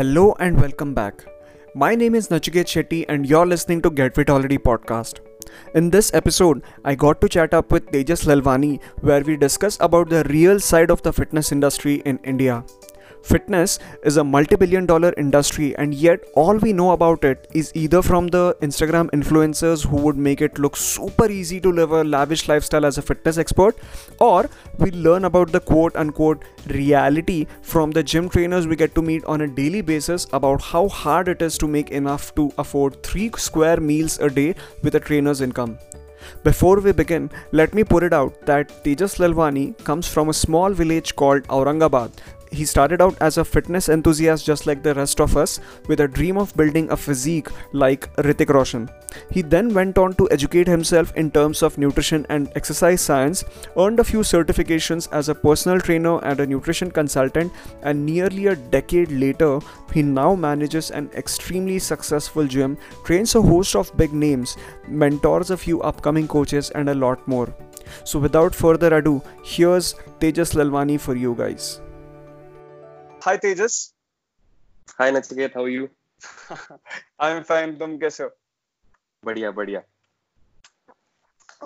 Hello and welcome back. My name is Nachiket Shetty and you're listening to Get Fit Already podcast. In this episode, I got to chat up with Tejas Lalwani where we discuss about the real side of the fitness industry in India. Fitness is a multi billion dollar industry, and yet all we know about it is either from the Instagram influencers who would make it look super easy to live a lavish lifestyle as a fitness expert, or we learn about the quote unquote reality from the gym trainers we get to meet on a daily basis about how hard it is to make enough to afford three square meals a day with a trainer's income. Before we begin, let me put it out that Tejas Lalwani comes from a small village called Aurangabad, he started out as a fitness enthusiast just like the rest of us with a dream of building a physique like Hrithik Roshan. He then went on to educate himself in terms of nutrition and exercise science, earned a few certifications as a personal trainer and a nutrition consultant, and nearly a decade later, he now manages an extremely successful gym, trains a host of big names, mentors a few upcoming coaches, and a lot more. So, without further ado, here's Tejas Lalwani for you guys. Hi Tejas hi Nachiket how you I am fine तुम कैसे हो? बढ़िया बढ़िया।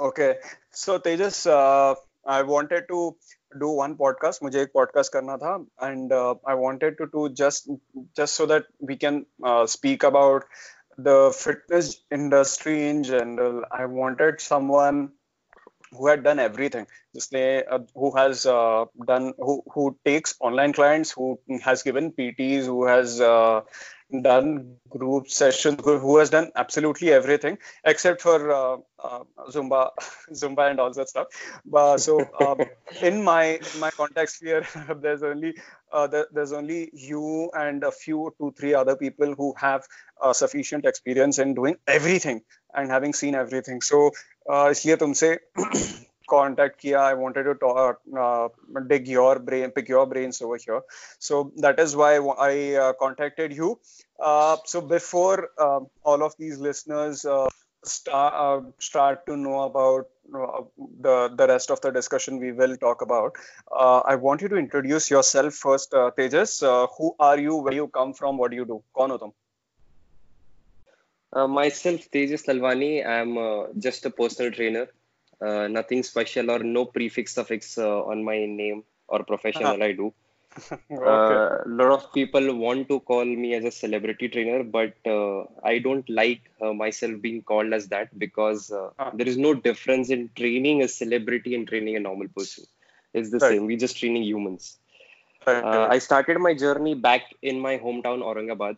Okay so Tejas I wanted to do one podcast मुझे एक podcast करना था and I wanted to do just just so that we can speak about the fitness industry in general I wanted someone who had done everything. Uh, who has uh, done who who takes online clients who has given pts who has uh, done group sessions who has done absolutely everything except for uh, uh, zumba zumba and all that stuff. But so um, in my my context here there's only uh, there, there's only you and a few two three other people who have sufficient experience in doing everything and having seen everything. So इसलिए तुमसे contact kiya i wanted to talk, uh, dig your brain pick your brains over here so that is why i uh, contacted you uh, so before all of these listeners start start to know about the the rest of the discussion we will talk about i want you to introduce yourself first tejas who are you where you come from what do you do kaun ho tum Uh, myself, Tejas Lalwani. I'm uh, just a personal trainer. Uh, nothing special or no prefix suffix uh, on my name or profession that I do. A okay. lot of people want to call me as a celebrity trainer, but I don't like myself being called as that because there is no difference in training a celebrity and training a normal person. It's the right. same. We're just training humans. Right. I started my journey back in my hometown, Aurangabad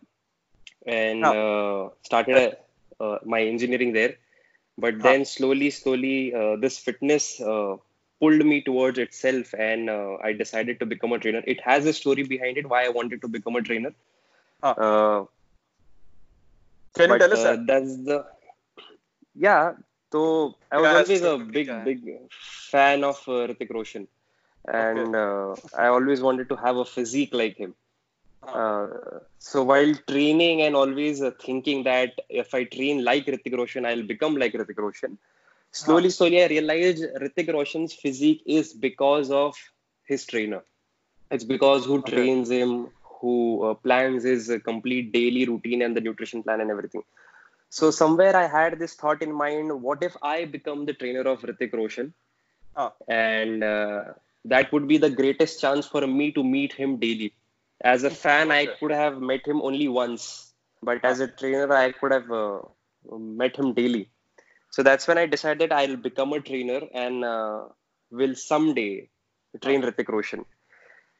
and uh, started uh, my engineering there. But then slowly, slowly, uh, this fitness uh, pulled me towards itself, and uh, I decided to become a trainer. It has a story behind it why I wanted to become a trainer. Uh, Can you tell us that? That's the yeah. So I was yeah, always a big, big fan of uh, Hrithik Roshan, and okay. I always wanted to have a physique like him. Uh, so while training and always uh, thinking that if I train like Hrithik Roshan, I'll become like Hrithik Roshan. Slowly, slowly, I realized Hrithik Roshan's physique is because of his trainer. It's because who okay. trains him, who uh, plans his uh, complete daily routine and the nutrition plan and everything. So somewhere I had this thought in mind: what if I become the trainer of Hrithik Roshan? Oh. And uh, that would be the greatest chance for me to meet him daily as a fan, I could have met him only once, but as a trainer, I could have uh, met him daily. So that's when I decided I'll become a trainer and uh, will someday train Hrithik Roshan.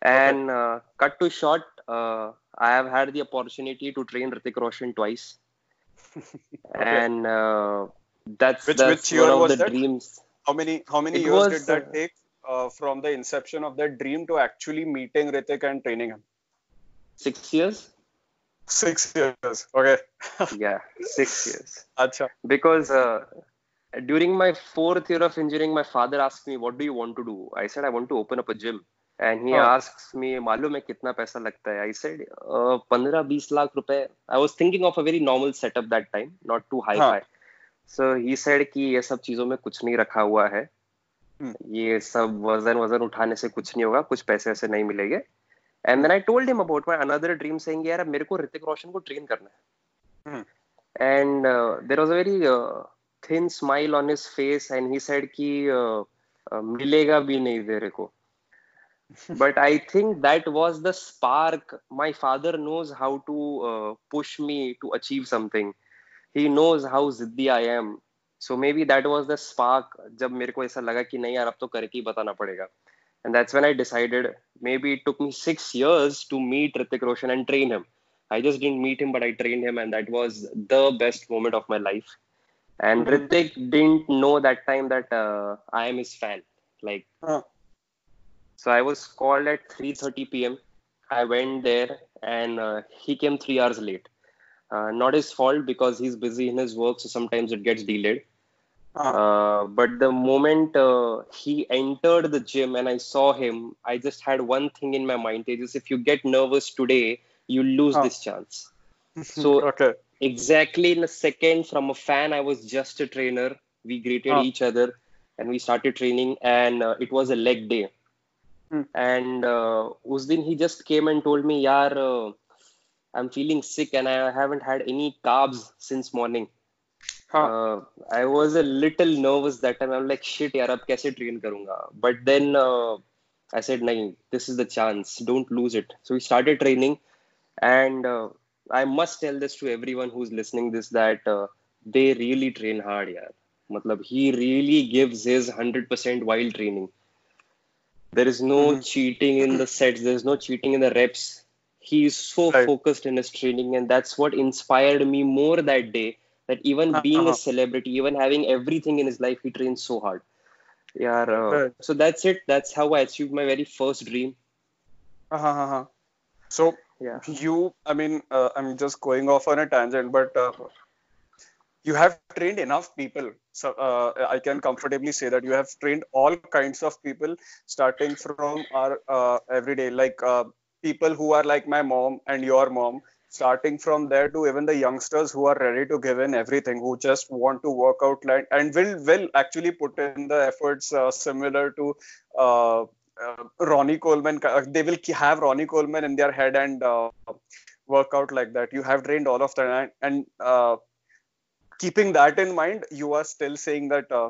And uh, cut to short, uh, I have had the opportunity to train Hrithik Roshan twice. okay. And uh, that's, which, that's which one of the that? dreams. How many how many It years was, did that uh, take uh, from the inception of that dream to actually meeting Hrithik and training him? Six years? Six years. Okay. yeah, six years. Acha. Because uh, during my fourth year of engineering, my father asked me, "What do you want to do?" I said, "I want to open up a gym." And he Oh. asks me, "मालूम है कितना पैसा लगता है?" I said, uh, "पंद्रह बीस लाख रुपए." I was thinking of a very normal setup that time, not too high हाँ. fi. So he said कि ये सब चीज़ों में कुछ नहीं रखा हुआ है. हम्म. ये सब वज़न वज़न उठाने से कुछ नहीं होगा, कुछ पैसे ऐसे नहीं मिलेंगे. And then I told him about my another dream saying यार मेरे को ऋतिक रोशन को ट्रेन करना है. And there was a very thin smile on his face and he said कि uh, uh, मिलेगा भी नहीं तेरे को। But I think that was the spark my father knows how to push me to achieve something he knows how जिद्दी I am so maybe that was the जब मेरे को ऐसा लगा कि नहीं यार अब तो करके ही बताना पड़ेगा। And that's when I decided. Maybe it took me six years to meet Hrithik Roshan and train him. I just didn't meet him, but I trained him, and that was the best moment of my life. And Mhm. Hrithik didn't know that time that uh, I am his fan. Like Huh. so I was called at 3:30 p.m. I went there and uh, he came three hours late. Uh, not his fault because he's busy in his work, so sometimes it gets delayed. Uh, but the moment uh, he entered the gym and I saw him, I just had one thing in my mind: is if you get nervous today, you lose oh. this chance. so okay. exactly in a second, from a fan, I was just a trainer. We greeted oh. each other, and we started training. And uh, it was a leg day. Hmm. And uh, Usdin, he just came and told me, "Yar, uh, I'm feeling sick, and I haven't had any carbs since morning." Huh. Uh, I was a little nervous that time. I'm like, shit, यार, अब कैसे train करूँगा? But then uh, I said, नहीं, this is the chance. Don't lose it. So we started training, and uh, I must tell this to everyone who's listening this that uh, they really train hard, yaar. मतलब he really gives his 100% while training. There is no Mhm. cheating in the sets. There's no cheating in the reps. He is so Right. focused in his training, and that's what inspired me more that day. that even being Uh-huh. a celebrity, even having everything in his life, he trains so hard. Yeah. Uh. So that's it. That's how I achieved my very first dream. Uh-huh, uh-huh. So Yeah. you, I mean, uh, I'm just going off on a tangent, but uh, you have trained enough people. So uh, I can comfortably say that you have trained all kinds of people, starting from our uh, everyday, like uh, people who are like my mom and your mom, starting from there to even the youngsters who are ready to give in everything, who just want to work out like, and will will actually put in the efforts uh, similar to. Uh, uh, Ronnie Coleman, they will have Ronnie Coleman in their head and uh, work out like that. You have trained all of that and, and uh, keeping that in mind, you are still saying that uh,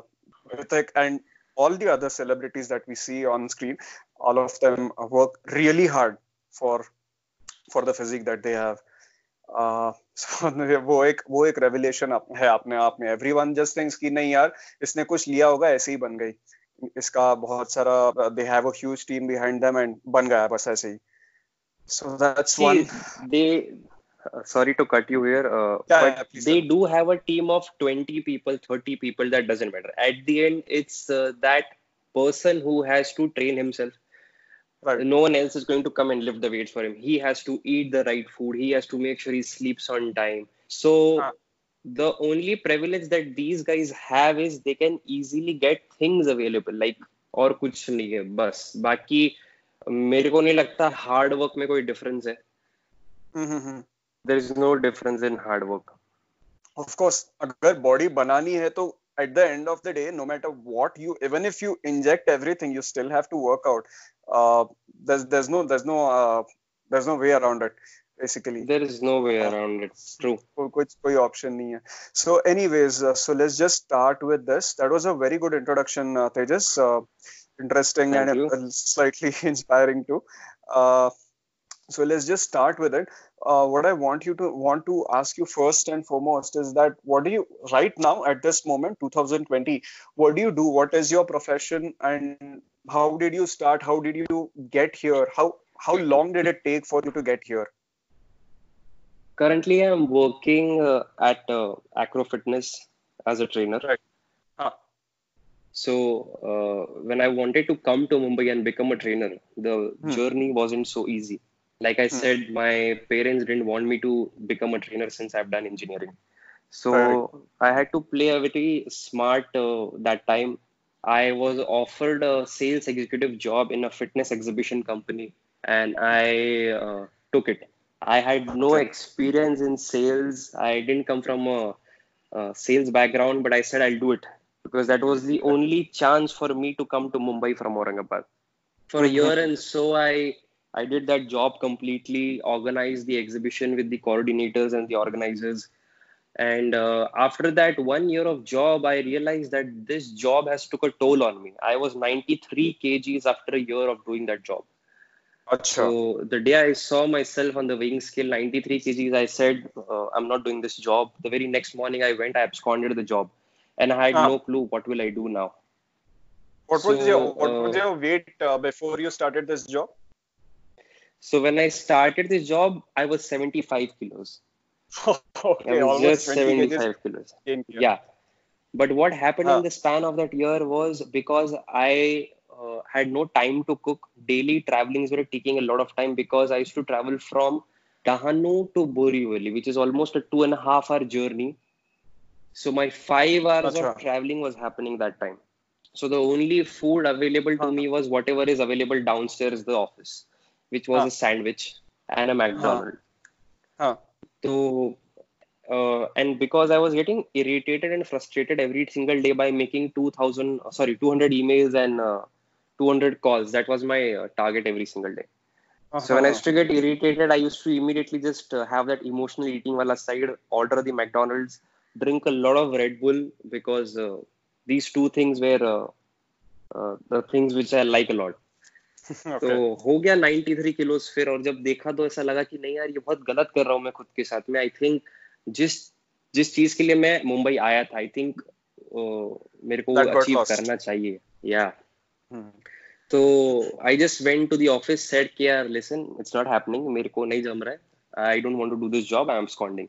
and all the other celebrities that we see on screen, all of them work really hard for for the physique that they have. कुछ लिया होगा ऐसे ही बन गई। इसका बहुत सारा दे have बस ऐसे ही। So that's one sorry to cut you here they do have a team of 20 people 30 people that doesn't matter at the end it's that person who has to train himself right no one else is going to come and lift the weights for him he has to eat the right food he has to make sure he sleeps on time so Ah. the only privilege that these guys have is they can easily get things available like और कुछ नहीं है बस बाकी मेरे को नहीं लगता हार्ड वर्क में कोई डिफरेंस है hmm there is no difference in hard work of course अगर बॉडी बनानी है तो at the end of the day no matter what you even if you inject everything you still have to work out uh, there's there's no there's no uh, there's no way around it basically there is no way around it true को- कुछ कोई option नहीं है so anyways uh, so let's just start with this that was a very good introduction uh, tejas uh, interesting Thank and you. uh, slightly inspiring too uh, so let's just start with it. Uh, what i want you to want to ask you first and foremost is that what do you right now at this moment 2020 what do you do? What is your profession and how did you start? How did you get here? How how long did it take for you to get here? Currently i'm working uh, at uh, acro fitness as a trainer. Right. Ah. so uh, when i wanted to come to mumbai and become a trainer the Hmm. journey wasn't so easy like i Hmm. said my parents didn't want me to become a trainer since i've done engineering. So Right. i had to play a very smart uh, that time. I was offered a sales executive job in a fitness exhibition company and i uh, took it. I had no experience in sales. I didn't come from a, a sales background but i said i'll do it because that was the only chance for me to come to mumbai from aurangabad. For a year and so i I did that job completely, organized the exhibition with the coordinators and the organizers. And uh, after that one year of job, I realized that this job has took a toll on me. I was 93 kgs after a year of doing that job. Acha. So the day I saw myself on the weighing scale, 93 kgs, I said, uh, I'm not doing this job. The very next morning I went, I absconded the job. And I had Ah. no clue what will I do now. What was your what was uh, your weight uh, before you started this job? So when I started this job, I was 75 kilos. okay, I was almost just 75 kilos. Yeah. But what happened Huh. in the span of that year was because I uh, had no time to cook. Daily travelings were taking a lot of time because I used to travel from Dahanu to Borivali, which is almost a two and a half hour journey. So my five hours of traveling was happening that time. So the only food available to Huh. me was whatever is available downstairs the office, which was Huh. a sandwich and a McDonald's. Huh. So, uh, and because I was getting irritated and frustrated every single day by making 2000, uh, sorry, 200 emails and uh, 200 calls, that was my uh, target every single day. So when I Uh-huh. used to get irritated, I used to immediately just uh, have that emotional eating wala aside, order the McDonald's, drink a lot of Red Bull because uh, these two things were uh, uh, the things which I like a lot. Okay. तो हो गया 93 किलोस फिर और जब देखा तो ऐसा लगा कि नहीं यार ये बहुत गलत कर रहा हूँ मैं खुद के साथ में आई थिंक जिस जिस चीज़ के लिए मैं मुंबई आया था आई थिंक मेरे को अचीव करना चाहिए या Hmm. तो I just went to the office said कि यार लिसन इट्स नॉट हैपनिंग मेरे को नहीं जम रहा है I don't want to do this job I am स्कॉन्डिंग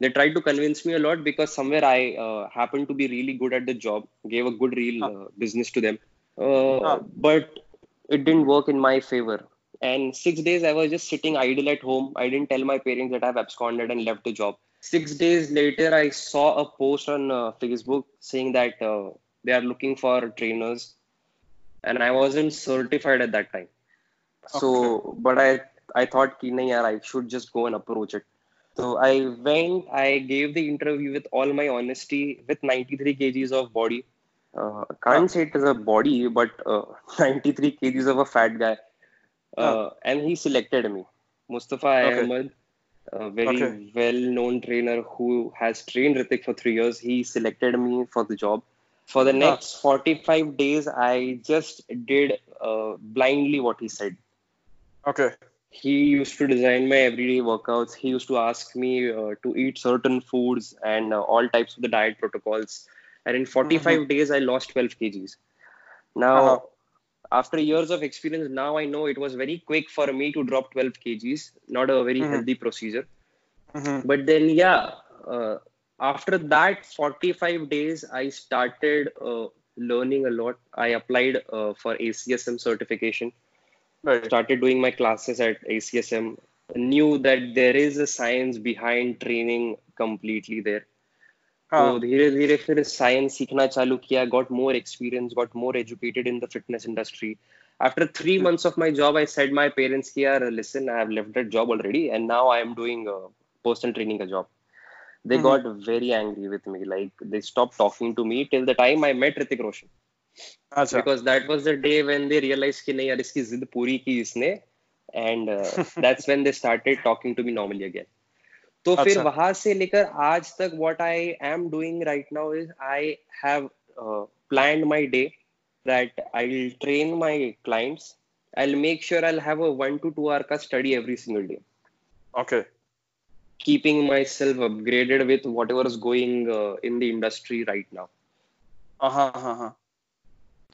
they tried to convince me a lot because somewhere I uh, happened to be really good at the job, gave a good real Huh. uh, business to them. Uh, But it didn't work in my favor. And six days i was just sitting idle at home. I didn't tell my parents that i've absconded and left the job. Six days later i saw a post on uh, facebook saying that uh, they are looking for trainers. And i wasn't certified at that time. Okay. so but i i thought ki, nahi yaar, i should just go and approach it. So i went i gave the interview with all my honesty with 93 kgs of body. Uh, can't say it is a body, but uh, 93 kgs of a fat guy. Uh, and he selected me. Mustafa Okay. Ahmed, a very Okay. well known trainer who has trained Hrithik for three years, he selected me for the job. For the Huh. next 45 days, I just did uh, blindly what he said Okay. he used to design my everyday workouts he used to ask me uh, to eat certain foods and uh, all types of the diet protocols and in 45 days i lost 12 kgs now Uh-huh. after years of experience now i know it was very quick for me to drop 12 kgs not a very Mhm. healthy procedure Mhm. but then yeah uh, after that 45 days i started uh, learning a lot i applied uh, for acsm certification Right. started doing my classes at ACSM, knew that there is a science behind training completely there. तो धीरे धीरे फिर science सीखना चालू किया got more experience got more educated in the fitness industry after three months of my job i said my parents here listen i have left that job already and now i am doing uh, personal training a job they mm-hmm. got very angry with me like they stopped talking to me till the time i met ritik roshan Achha. because that was the day when they realized ki nahi yaar iski zid puri ki isne and uh, that's when they started talking to me normally again तो अच्छा. फिर वहाँ से लेकर आज तक what I am doing right now is I have plan my day that I will train my clients I will make sure I have a one to two hour का study every single day okay keeping myself upgraded with whatever is going uh, in the industry right now. हाँ हाँ हाँ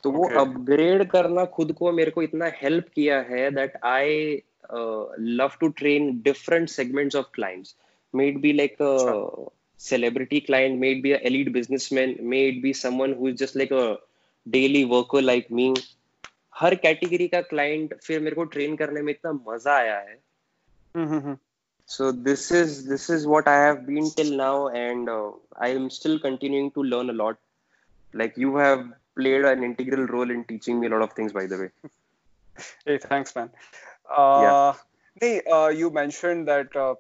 तो वो upgrade करना खुद को मेरे को इतना हेल्प किया है that I love to train different segments of clients may it be like celebrity client may it be a elite businessman may it be someone who is just like a daily worker like me her category का client फिर मेरे को train करने में इतना मजा आया है Mhm. so this is this is what i have been till now and uh, i am still continuing to learn a lot like you have played an integral role in teaching me a lot of things by the way Hey, thanks, man. Uh, hey, uh, you mentioned that uh,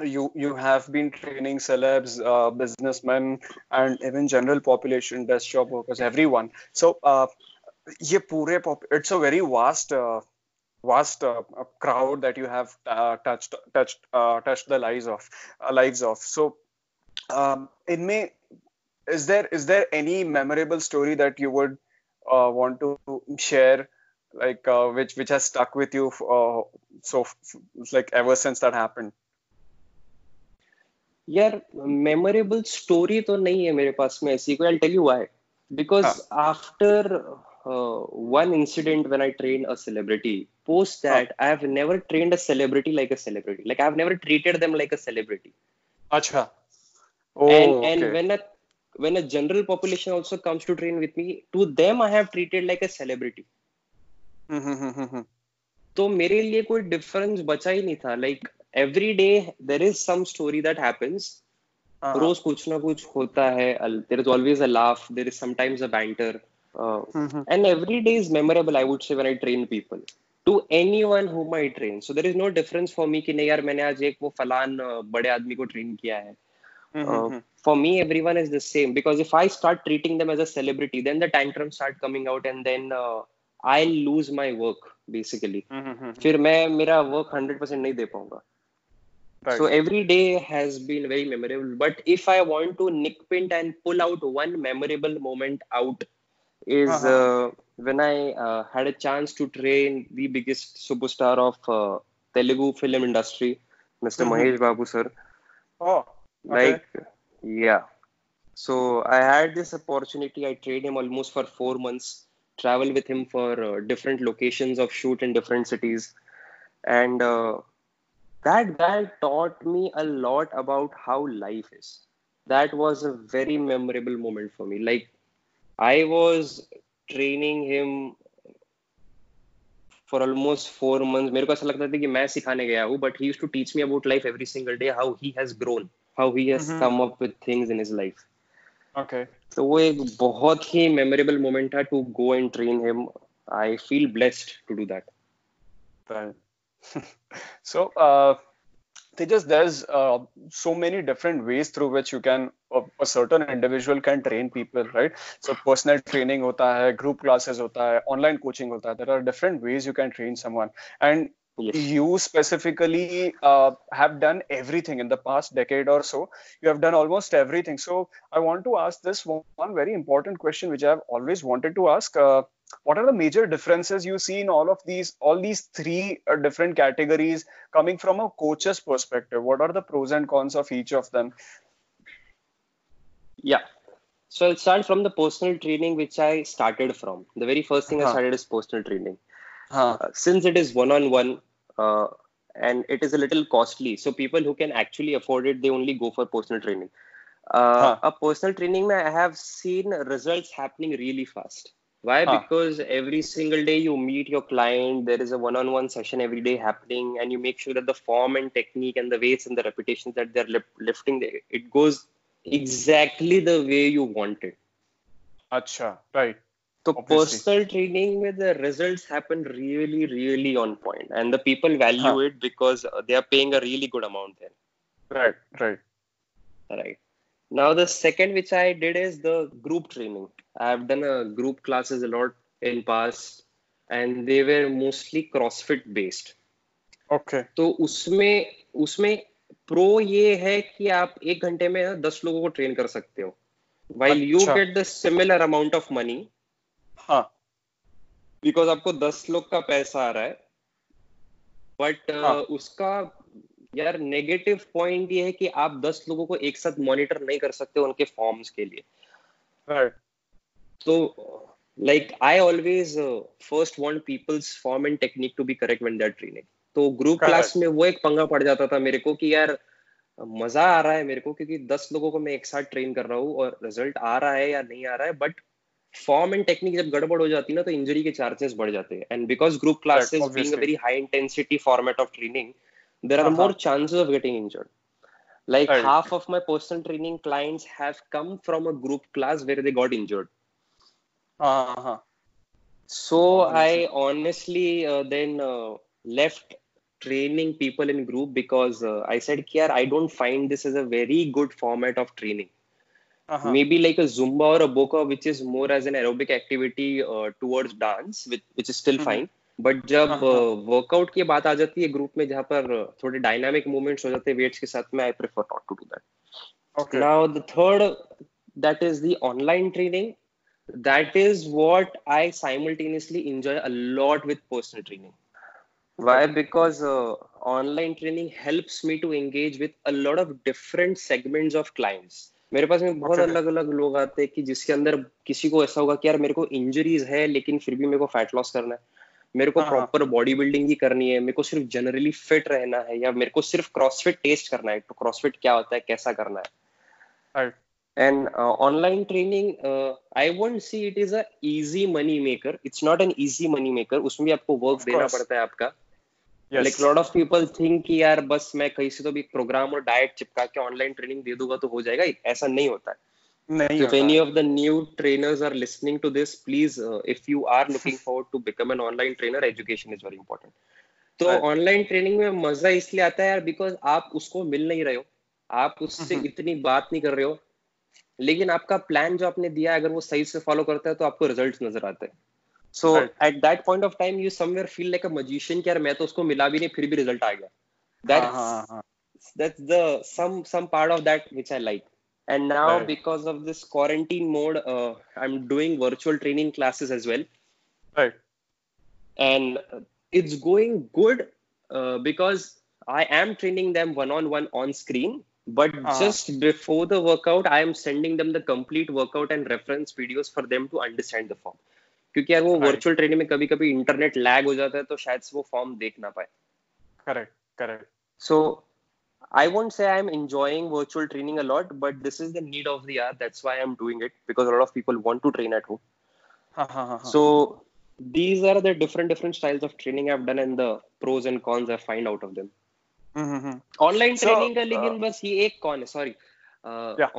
you you have been training celebs, uh, businessmen, and even general population, desk job workers, everyone. So, uh, ये पूरे pop- it's a very vast uh, vast uh, crowd that you have uh, touched touched uh, touched the lives of uh, lives of so um, in may is there is there any memorable story that you would uh, want to share like uh, which which has stuck with you uh, so like ever since that happened यार memorable story तो नहीं है मेरे पास में ऐसी कोई tell you why because after one incident when I train a celebrity post that I have never trained a celebrity like a celebrity like I have never treated them like a celebrity अच्छा। And and when a when a general population also comes to train with me to them I have treated like a celebrity hmm hmm hmm hmm. तो मेरे लिए कोई difference बचा ही नहीं था। Like every day there is some that happens रोज कुछ ना कुछ होता है। There is always a laugh there is sometimes a banter and every day is memorable I would say when I train people to anyone who my train so there is no difference for me की नहीं यार मैंने आज एक वो फलान बड़े आदमी को ट्रेन किया है। For me every one is the same because if I start treating them as a celebrity then the tantrums start coming out and then I'll lose my work basically. फिर मैं मेरा work 100% नहीं दे पाऊंगा. Right. So every day has been very memorable. But if I want to nickpin and pull out one memorable moment out, is uh-huh. uh, when I uh, had a chance to train the biggest superstar of uh, Telugu film industry, mister mm-hmm. Mahesh Babu sir. Oh, okay. like yeah. So I had this opportunity. I trained him almost for four months. Travel with him for uh, different locations of shoot in different cities, and uh, that guy taught me a lot about how life is. That was a very memorable moment for me. Like, I was training him for almost four months. मेरे को ऐसा लगता था कि मैं सिखाने गया हूँ, but he used to teach me about life every single day, how he has grown, how he has mm-hmm. come up with things in his Okay. तो वो एक बहुत ही memorable moment था go and train him. I feel blessed to do that. Right. so uh, just there's uh, so many different ways through which you can a, a, certain individual can train people right so personal training hota hai group classes hota hai online coaching hota hai there are different ways you can train someone and yes. you specifically uh, have done everything in the past decade or so you have done almost everything so i want to ask this one, one very important question which i've always wanted to ask uh, what are the major differences you see in all of these all these three uh, different categories coming from a coach's perspective what are the pros and cons of each of them yeah so i'll start from the personal training which i started from the very first thing huh. i started is personal training. Uh, since it is one-on-one uh, and it is a little costly so people who can actually afford it they only go for personal training uh, huh. a personal training i have seen results happening really fast why? Huh. Because every single day you meet your client, there is a one on one session every day happening, and you make sure that the form and technique and the weights and the repetitions that they're lifting, it goes exactly the way you want it. Acha, right. तो personal training में the results happen really really on point and the people value it because they are paying a really good amount there right right right now the second which I did is the group training I have done a group classes a lot in past and they were mostly CrossFit based okay तो उसमें उसमें pro ये है कि आप एक घंटे में दस लोगों को ट्रेन कर सकते हो। While you get the similar amount of money हाँ। बिकॉज़ आपको दस लोग का पैसा आ रहा है। बट हाँ. uh, उसका यार नेगेटिव पॉइंट ये है कि आप दस लोगों को एक साथ मॉनिटर नहीं कर सकते उनके फॉर्म्स के लिए। Right. तो like I always first want peoples form and technique to be correct when they are training तो ग्रुप क्लास में वो एक पंगा पड़ जाता था मेरे को कि यार मज़ा आ रहा है मेरे को क्योंकि दस लोगों को मैं एक साथ ट्रेन कर रहा हूँ और रिज़ल्ट आ रहा है या नहीं आ रहा है बट फॉर्म एंड टेक्निक जब गड़बड़ हो जाती है ना तो इंजरी के चार्जेस बढ़ जाते हैं and because group classes being a very high intensity format of training there are uh-huh. more chances of getting injured like right. half of my personal training clients have come from a group class where they got injured uh-huh. so i honestly uh, then uh, left training people in group because uh, i said Kiar, i don't find this as a very good format of training uh-huh. maybe like a zumba or a boka which is more as an aerobic activity uh, towards dance which, which is still mm-hmm. fine but जब हाँ, हाँ। की बात आ जाती है group में जहाँ पर थोड़े डायनामिक मूवमेंट्स हो जाते हैं वेट्स के साथ में I prefer not to do that Okay. now the third that is the online training that is what i simultaneously enjoy a lot with personal training why because uh, online training helps me to engage with a lot of different segments of clients मेरे पास में बहुत Okay. अलग अलग लोग आते हैं कि जिसके अंदर किसी को ऐसा होगा कि यार मेरे को इंजरीज है लेकिन फिर भी मेरे को फैट लॉस करना है मेरे को। प्रॉपर बॉडी बिल्डिंग ही करनी है मेरे को सिर्फ़ जनरली फिट रहना है या मेरे को सिर्फ़ क्रॉसफिट टेस्ट करना है तो क्रॉसफिट क्या होता है कैसा करना है online training uh, i won't see it is a easy money maker it's not an easy money maker उसमें भी आपको वर्क देना पड़ता है आपका. Like lot of people think कि यार बस मैं कहीं से तो भी प्रोग्राम और डाइट चिपका के ऑनलाइन ट्रेनिंग दे दूँगा तो हो जाएगा ऐसा नहीं होता है। नहीं if any of the new trainers are listening to this, please, uh, if you are looking forward to become an online trainer, education is very important. तो ऑनलाइन ट्रेनिंग में मज़ा इसलिए आता है यार बिकॉज़ आप उसको मिल नहीं रहे हो आप उससे। इतनी बात नहीं कर रहे हो लेकिन आपका प्लान जो आपने दिया अगर वो सही से फॉलो करता है तो आपको रिज़ल्ट नज़र आते हैं। सो Right. At that point of time you somewhere feel like a magician कि यार मैं तो उसको मिला भी नहीं फिर भी रिजल्ट आ गया हाँ, दैट्स हाँ, हाँ. that's the some some part of that which I like. And now Right. because of this quarantine mode, uh, I'm doing virtual training classes as well, Right. and uh, it's going good uh, because I am training them one on one on screen. But Uh-huh. just before the workout, I am sending them the complete workout and reference videos for them to understand the form. क्योंकि यार वो virtual training में कभी कभी internet lag हो जाता है तो शायद वो फॉर्म देख ना पाए Correct. Correct. So I won't say I'm enjoying virtual training a lot, but this is the need of the hour. That's why I'm doing it because a lot of people want to train at home. हाँ, हाँ, हाँ, हाँ. So these are the different different styles of training I've done and the pros and cons I find out of them. Hmm, hmm, hmm. Online So, training का लेकिन uh, बस ये एक कौन है सॉरी.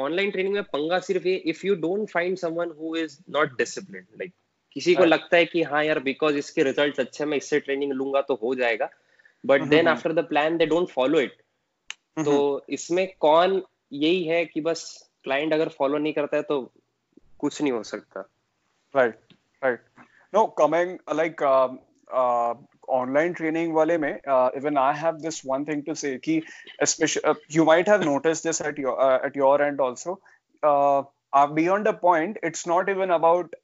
ऑनलाइन ट्रेनिंग में पंगा सिर्फ़ ये if you don't find someone who is not discipline like किसी को लगता है कि हाँ यार बिकॉज़ इसके रिज़ल्ट अच्छे मैं इससे ट्रेनिंग लूँगा तो हो जाएगा। But then after the plan they don't follow it तो इसमें कौन यही है कि बस क्लाइंट अगर फॉलो नहीं करता है तो कुछ नहीं हो सकता। Right right no coming like online training वाले में even I have this one thing to say कि you might have notice this at at your end also beyond a point it's not even about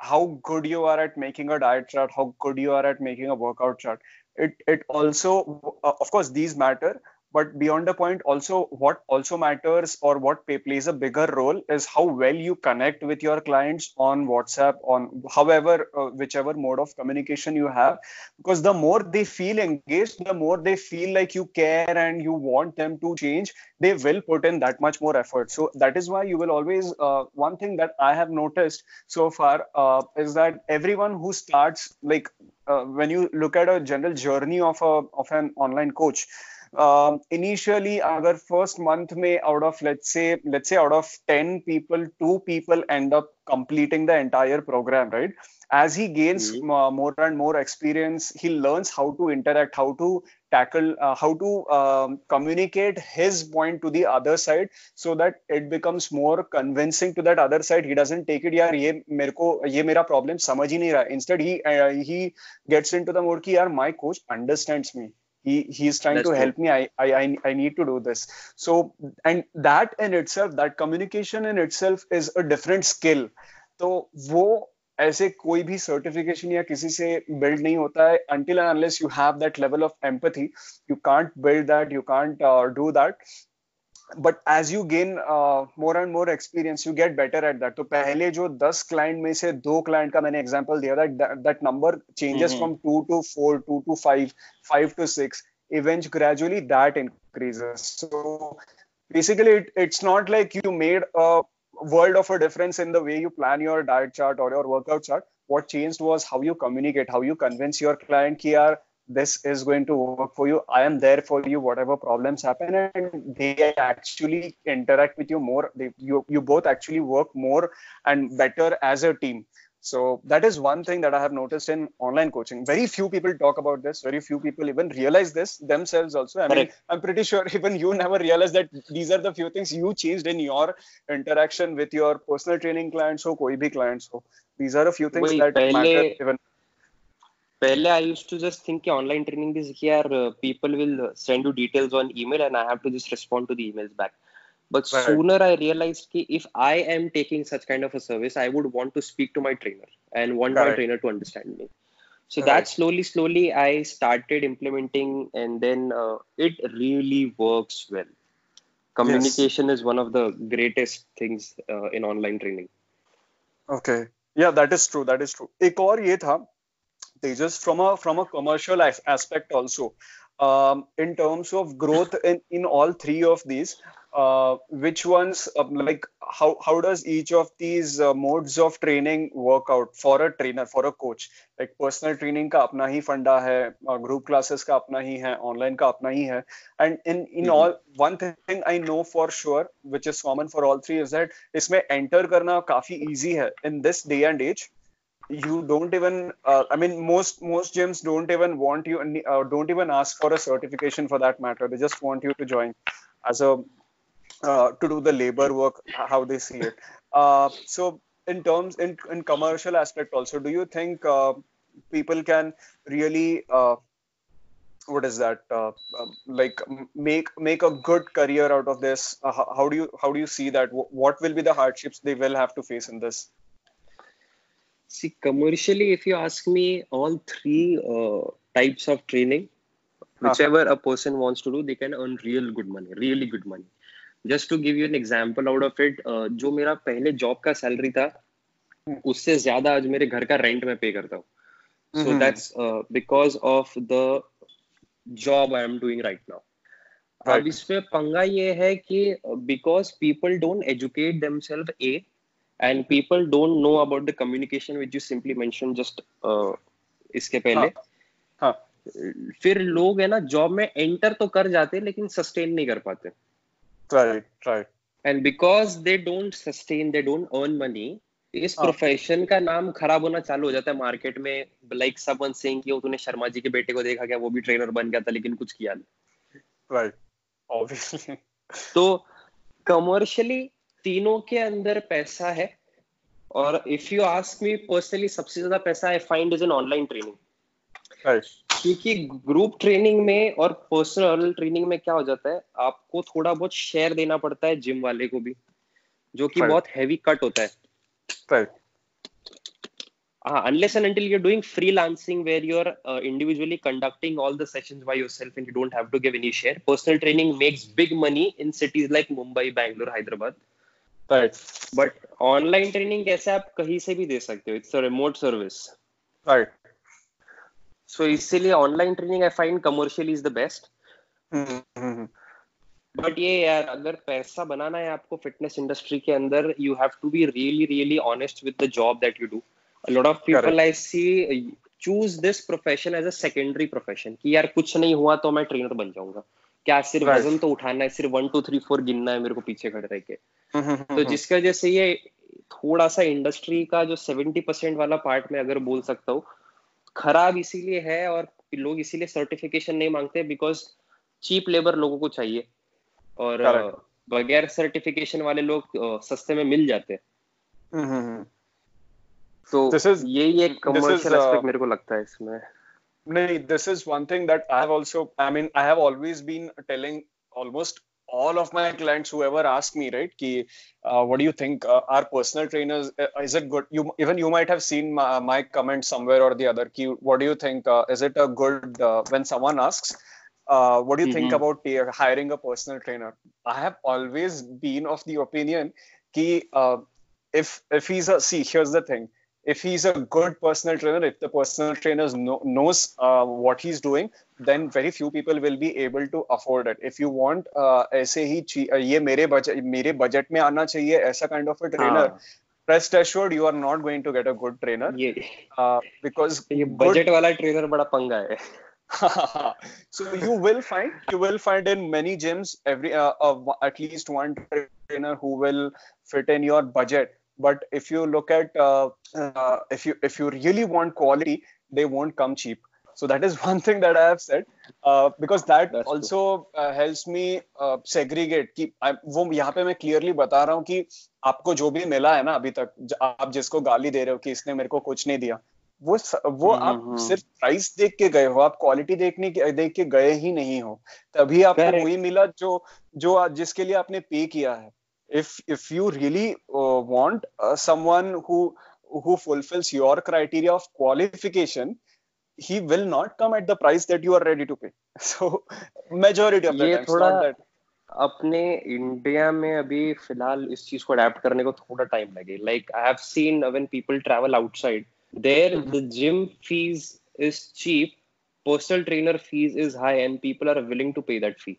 how good you are at making a diet chart, how good you are at making a workout chart. It it also uh, of course these matter, but beyond the point also what also matters or what pay, plays a bigger role is how well you connect with your clients on whatsapp on however uh, whichever mode of communication you have. Because the more they feel engaged the more they feel like you care and you want them to change they will put in that much more effort. So that is why you will always uh, one thing that i have noticed so far uh, is that everyone who starts like uh, when you look at a general journey of a of an online coach um, initially our first month may out of let's say let's say out of 10 people two people end up completing the entire program right? As he gains mm-hmm. uh, more and more experience he learns how to interact how to tackle uh, how to um, communicate his point to the other side so that it becomes more convincing to that other side. He doesn't take it yaar ye mere ko ye mera problem samajh hi nahi raha. Instead he uh, he gets into the mode ki yaar my coach understands me he he's trying That's to true. help me I, I i i need to do this so and that in itself that communication in itself is a different skill तो वो ऐसे कोई भी certification या किसी से build नहीं होता है until and unless you have that level of empathy you can't build that you can't uh, do that but as you gain uh, more and more experience you get better at that तो पहले जो 10 client में से दो client का मैंने example दिया that that, that number changes Mhm. from 2 to 4 2 to 5 5 to 6 eventually gradually that increases so basically it, it's not like you made a world of a difference in the way you plan your diet chart or your workout chart what changed was how you communicate how you convince your client ki yaar this is going to work for you. I am there for you whatever problems happen and they actually interact with you more. They, you you both actually work more and better as a team. So that is one thing that i have noticed in online coaching. Very few people talk about this. Very few people even realize this themselves also. I mean i'm pretty sure even you never realized that these are the few things you changed in your interaction with your personal training clients or koi bhi clients. So these are a few things Wait, that matter even. पहले I used to just think कि online training this कि यार people will send you details on email and I have to just respond to the emails back but Right. sooner i realized कि if i am taking such kind of a service i would want to speak to my trainer and want my Correct. trainer to understand me so Right. that slowly slowly i started implementing and then uh, it really works well communication is one of the greatest things uh, in online training Okay. Yeah, that is true. That is true. एक और ये था तेजस from a from a commercial as- aspect also um, in terms of growth in in all three of these uh, which ones uh, like how how does each of these uh, modes of training work out for a trainer for a coach like personal training का अपना ही फंडा है group classes का अपना ही है online का अपना ही है and in in Mhm. all one thing I know for sure which is common for all three is that इसमें enter करना काफी easy है in this day and age you don't even uh, i mean most most gyms don't even want you uh, don't even ask for a certification for that matter. They just want you to join as a uh, to do the labor work how they see it. Uh, so in terms in in commercial aspect also do you think uh, people can really uh, what is that um, like make make a good career out of this? How do you how do you see that? What will be the hardships they will have to face in this See, commercially, if you ask me, all three uh, types of training, whichever a person wants to do, they can earn real good money, really good money. Just to give you an example out of it, uh, जो मेरा पहले job का salary था उससे ज़्यादा आज मेरे घर का रेंट में पे करता हूँ so Mhm. That's because of the job I am doing right now अब. इसमें पंगा ये है कि because people don't educate themselves a and people don't know about the communication which you simply mention just इसके पहले। हाँ। फिर लोग है ना जॉब में एंटर तो कर जाते हैं लेकिन सस्टेन नहीं कर पाते। Right right. And because they don't sustain they don't earn money इस हाँ। प्रोफेशन का नाम खराब होना चालू हो जाता है मार्केट में। लाइक समवन सेइंग कि वो तूने शर्मा जी के बेटे को देखा क्या? वो भी ट्रेनर बन गया था लेकिन कुछ किया नहीं। Right. Obviously. तो कमर्शियली तीनों के अंदर पैसा है और if you ask me personally सबसे ज़्यादा पैसा I find is in online training क्योंकि ग्रुप ट्रेनिंग में और पर्सनल ट्रेनिंग में क्या हो जाता है आपको थोड़ा बहुत शेयर देना पड़ता है जिम वाले को भी जो कि बहुत हैवी कट होता है। Unless and until you doing freelancing where you're individually conducting all the sessions by yourself and you don't have money in cities like Mumbai Bangalore Hyderabad right. But online training कैसे आप कहीं से भी दे सकते हो। It's remote service right. So इसीलिए online training I find commercially is the best. But ये यार अगर पैसा बनाना है आपको फिटनेस इंडस्ट्री के अंदर you have to be really really honest with the job that you do a lot of people Correct. I see choose this profession as a secondary profession कि यार कुछ नहीं हुआ तो मैं ट्रेनर बन जाऊँगा। क्या सिर्फ़ Right. वज़न तो उठाना है सिर्फ़ वन टू थ्री फोर गिनना है मेरे को पीछे खड़े रह के Mm-hmm. तो जिसकी वजह से ये थोड़ा सा इंडस्ट्री का जो सेवेंटी परसेंट वाला पार्ट में अगर बोल सकता हूँ खराब इसीलिए है और लोग इसीलिए सर्टिफिकेशन नहीं मांगते बिकॉज़ चीप लेबर लोगों को चाहिए और बगैर सर्टिफिकेशन वाले लोग सस्ते में मिल जाते हैं. तो यही एक कमर्शियल एस्पेक्ट मेरे को लगता है इसमें No, this is one thing that I have also, I mean, I have always been telling almost all of my clients, whoever ask me, right, ki, uh, what do you think? Uh, our personal trainers, uh, is it good? You even you might have seen my, my comment somewhere or the other. Ki, what do you think? Uh, is it a good uh, when someone asks? Uh, what do you think Mhm. about hiring a personal trainer? I have always been of the opinion ki, if if he's a see, here's the thing if he's a good personal trainer, if the personal trainer know, knows uh, what he's doing, then very few people will be able to afford it. If you want uh, ऐसे ही ची- uh, ये मेरे budget मेरे budget में आना चाहिए ऐसा kind of a trainer, हाँ, rest assured you are not going to get a good trainer ये uh, because ये good बजट वाला ट्रेनर बड़ा पंगा है so you will find you will find in many gyms every uh, uh, at least one trainer who will fit in your budget but if you look at uh, uh, if you if you really want quality they won't come cheap so that is one thing that i have said uh, because that That's also uh, helps me uh, segregate कि I- वो यहाँ पे मैं clearly बता रहा हूँ कि आपको जो भी मिला है ना अभी तक आप जिसको गाली दे रहे हो कि इसने मेरे को कुछ नहीं दिया वो वो हम्म, आप हम्म। सिर्फ़ प्राइस देख के गए हो आप क्वालिटी देखने देख के गए ही नहीं हो तभी आपको. वही मिला जो जो जिसके लिए आपने पे किया है if if you really uh, want uh, someone who who fulfills your criteria of qualification he will not come at the price that you are ready to pay so majority of the ये time it's थोड़ा not that अपने India में अभी फिलहाल इस चीज को adapt करने को थोड़ा टाइम लगे like I have seen when people travel outside there the gym fees is cheap personal trainer fees is high and people are willing to pay that fee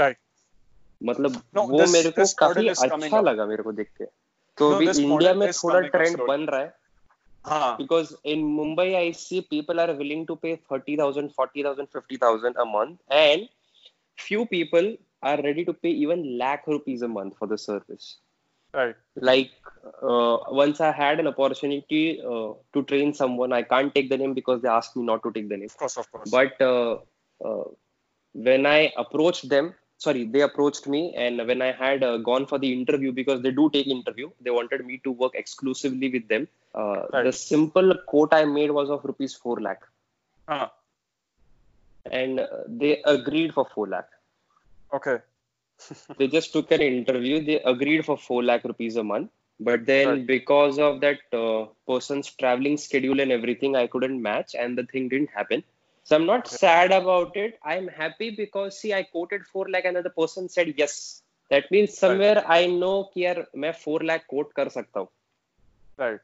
right मतलब No, वो this- मेरे को काफ़ी अच्छा लगा मेरे को देख के तो No, अभी इंडिया में थोड़ा ट्रेंड बन रहा है हाँ because in Mumbai I see people are willing to pay 30,000, 40,000, 50,000 a month and few people are ready to pay even lakh rupees a month for the service. right Like uh, once I had an opportunity uh, to train someone, I can't take the name because they asked me not to take the name. of course of course But uh, uh, when I approached them, sorry, they approached me, and when I had uh, gone for the interview because they do take interview, they wanted me to work exclusively with them. Uh, Right. The simple quote I made was of rupees four lakh, हाँ and uh, they agreed for four lakh. okay They just took an interview. They agreed for four lakh rupees a month. But then, Right. because of that uh, person's traveling schedule and everything, I couldn't match, and the thing didn't happen. So I'm not Okay. sad about it. I'm happy because see, I quoted four lakh, and the person said yes. That means somewhere I know कि यार मैं four lakh quote कर सकता हूँ. right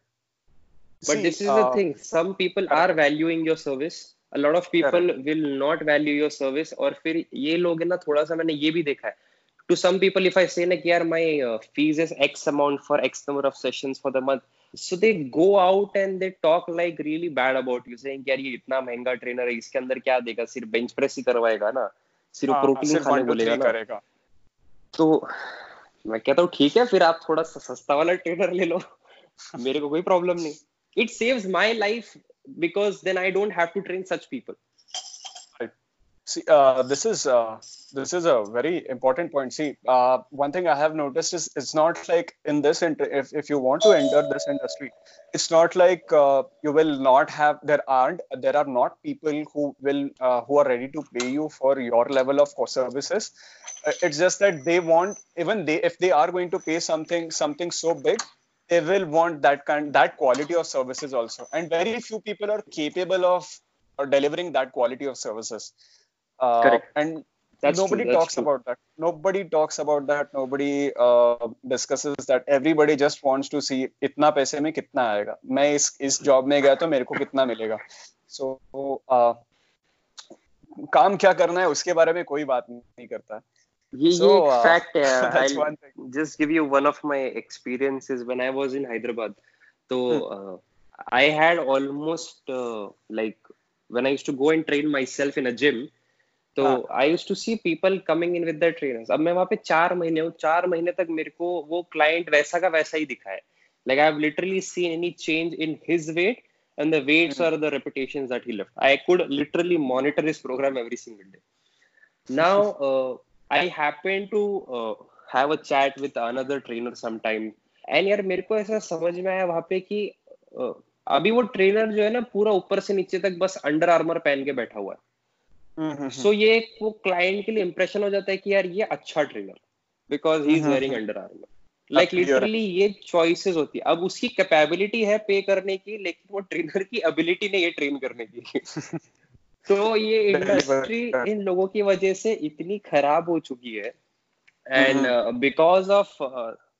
But See, this is the uh, thing. Some people are valuing your service. A lot of people will not value your service. और फिर ये लोग है ना थोड़ा सा मैंने ये भी देखा है. To some people, if I say ना कि यार my uh, fees is X amount for X number of sessions for the month, So they go out and they talk like really bad about you, saying कि यार ये इतना महँगा trainer है, इसके अंदर क्या देगा? सिर्फ़ बेंच प्रेस ही करवाएगा ना, सिर्फ़ हाँ, प्रोटीन सिर्फ़ खाने to बोलेगा ना. तो मैं कहता हूँ ठीक है फिर आप थोड़ा सा सस्ता वाला ट्रेनर ले लो। मेरे को कोई प्रॉब्लम नहीं। It saves my life because then I don't have to train such people See, uh, this is uh, this is a very important point. See, uh, one thing I have noticed is it's not like in this inter- if if you want to enter this industry, it's not like uh, you will not have there aren't there are not people who will uh, who are ready to pay you for your level of services. Uh, It's just that they want even they if they are going to pay something something so big, they will want that kind that quality of services also. And very few people are capable of delivering that quality of services. Uh, Correct. And That's nobody that's talks true. about that. Nobody talks about that. Nobody uh, discusses that. Everybody just wants to see इतना पैसे में कितना आएगा. मैं इस इस job में गया तो मेरे को कितना मिलेगा. So uh, काम क्या करना है उसके बारे में कोई बात नहीं करता. ये So, ये एक uh, फैक्ट है I'll just give you one of my experiences when I was in Hyderabad so uh, I had almost uh, like when I used to go and train myself in a gym तो I use to see people coming in with the trainers अब मैं वहाँ पे चार महीने हूँ चार महीने तक मेरे को वो क्लाइंट वैसा का वैसा ही दिखा है। Like I have literally seen any change in his weight and the weights are the reputation that he left I could literally monitor this programme every single day now I happen to have a chat with another trainer some time and यार मेरे को ऐसा समझ में आया वहाँ पे कि uh, अभी वो ट्रेनर जो है ना पूरा ऊपर से नीचे तक बस अंडर आर्मर पहन के बैठा हुआ है। सो ये एक वो क्लाइंट के लिए इंप्रेशन हो जाता है कि यार ये अच्छा trainer because he is wearing Under Armour like literally ये चॉइसेस होती है। अब उसकी कैपेबिलिटी है पे करने की लेकिन वो ट्रेनर की एबिलिटी नहीं है ट्रेन करने की। तो ये इंडस्ट्री इन लोगों की वजह से इतनी खराब हो चुकी है। And because of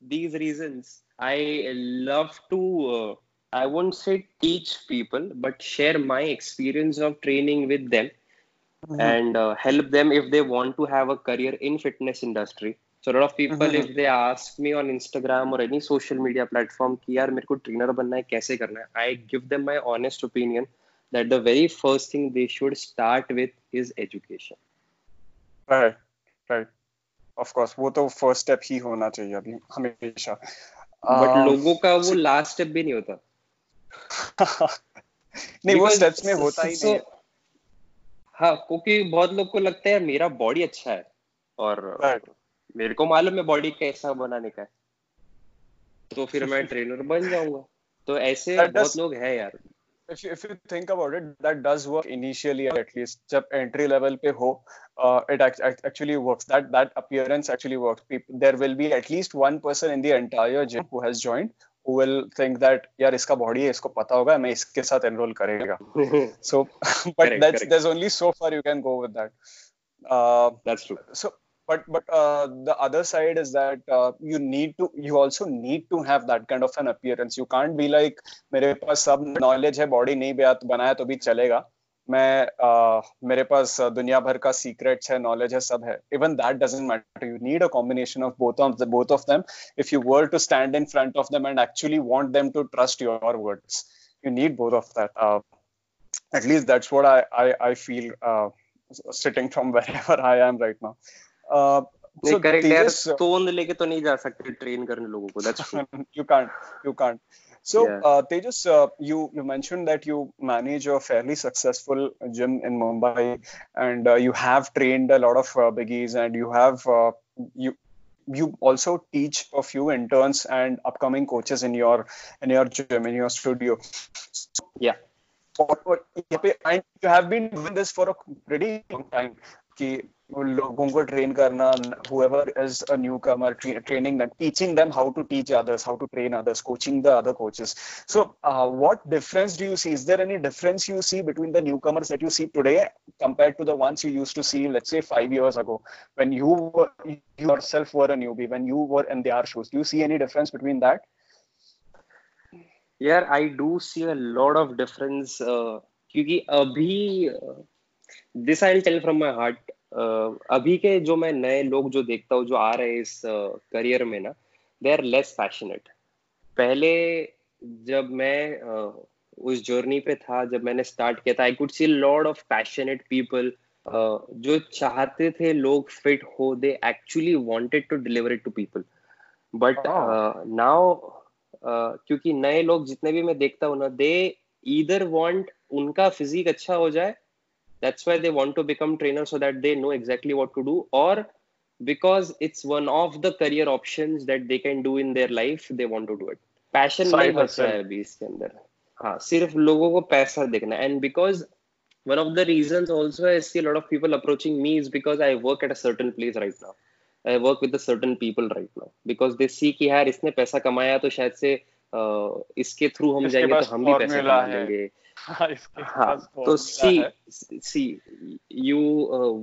these reasons i love to uh, i won't say teach people but share my experience of training with them. and uh, help them if they want to have a career in fitness industry so a lot of people if they ask me on instagram or any social media platform कि यार मेरे को trainer बनना है कैसे करना है i give them my honest opinion that the very first thing they should start with is education Right, right. Of course, वो तो फर्स्ट स्टेप ही होना चाहिए अभी हमेशा. but Um, लोगों का वो लास्ट स्टेप भी नहीं होता नहीं वो Because स्टेप्स में होता ही so- नहीं है. हाँ क्योंकि बहुत लोग को लगता है मेरा बॉडी अच्छा है और Right. मेरे को मालूम है बॉडी कैसा बनाने का है तो फिर मैं ट्रेनर बन जाऊँगा तो ऐसे That does- बहुत लोग हैं यार if you, if you think about it, that does work initially at least. जब entry level पे हो, uh, it actually works. That that appearance actually works. People, there will be at least one person in the entire gym who has joined who will think that यार इसका body है इसको पता होगा मैं इसके साथ enroll करेगा. so, but correct, that's correct. there's only so far you can go with that. Uh, that's true. So but but uh, the other side is that uh, you need to you also need to have that kind of an appearance you can't be like मेरे पास सब knowledge है body नहीं बनाया तो भी चलेगा मैं uh, मेरे पास दुनिया भर का सीक्रेट्स है नॉलेज है सब है। Even that doesn't matter you need a combination of both of the both of them if you were to stand in front of them and actually want them to trust your words you need both of that. Uh, at least that's what I, I, I feel uh, sitting from wherever I am right now. Uh, so correct. यार तोंद लेके तो नहीं जा सकते train करने लोगों को. That's true. You can't. You can't. So yeah. uh, Tejas uh, you you mentioned that you manage a fairly successful gym in Mumbai and uh, you have trained a lot of uh, biggies and you have uh, you you also teach a few interns and upcoming coaches in your in your gym in your studio. So, yeah and you have been doing this for a pretty long time कि लोगों को train करना whoever is a newcomer tra- training them teaching them how to teach others how to train others coaching the other coaches so uh, what difference do you see is there any difference you see between the newcomers that you see today compared to the ones you used to see let's say 5 years ago when you were, you yourself were a newbie when you were in their shoes do you see any difference between that yeah i do see a lot of difference uh, क्योंकि अभी this I tell from my heart अभी के जो मैं नए लोग जो देखता हूँ जो आ रहे हैं इस करियर uh, में ना दे आर लेस पैशनेट पहले जब मैं uh, उस जर्नी पे था जब मैंने स्टार्ट किया था I could see lot of passionate people जो चाहते थे लोग फिट हो they actually wanted to deliver it to people but now क्योंकि नए लोग जितने भी मैं देखता हूँ ना दे ईदर वांट उनका फिजिक अच्छा हो जाए that's why they want to become trainers so that they know exactly what to do or because it's one of the career options that they can do in their life they want to do it passion नहीं बचा है अभी इसके अंदर हाँ सिर्फ़ लोगों को पैसा देखना and because one of the reasons also I see a lot of people approaching me is because I work at a certain place right now. I work with a certain people right now because they see कि यार इसने पैसा कमाया तो शायद से इसके through हम जाएँगे तो हम भी पैसा कमा लेंगे हाँ तो see see you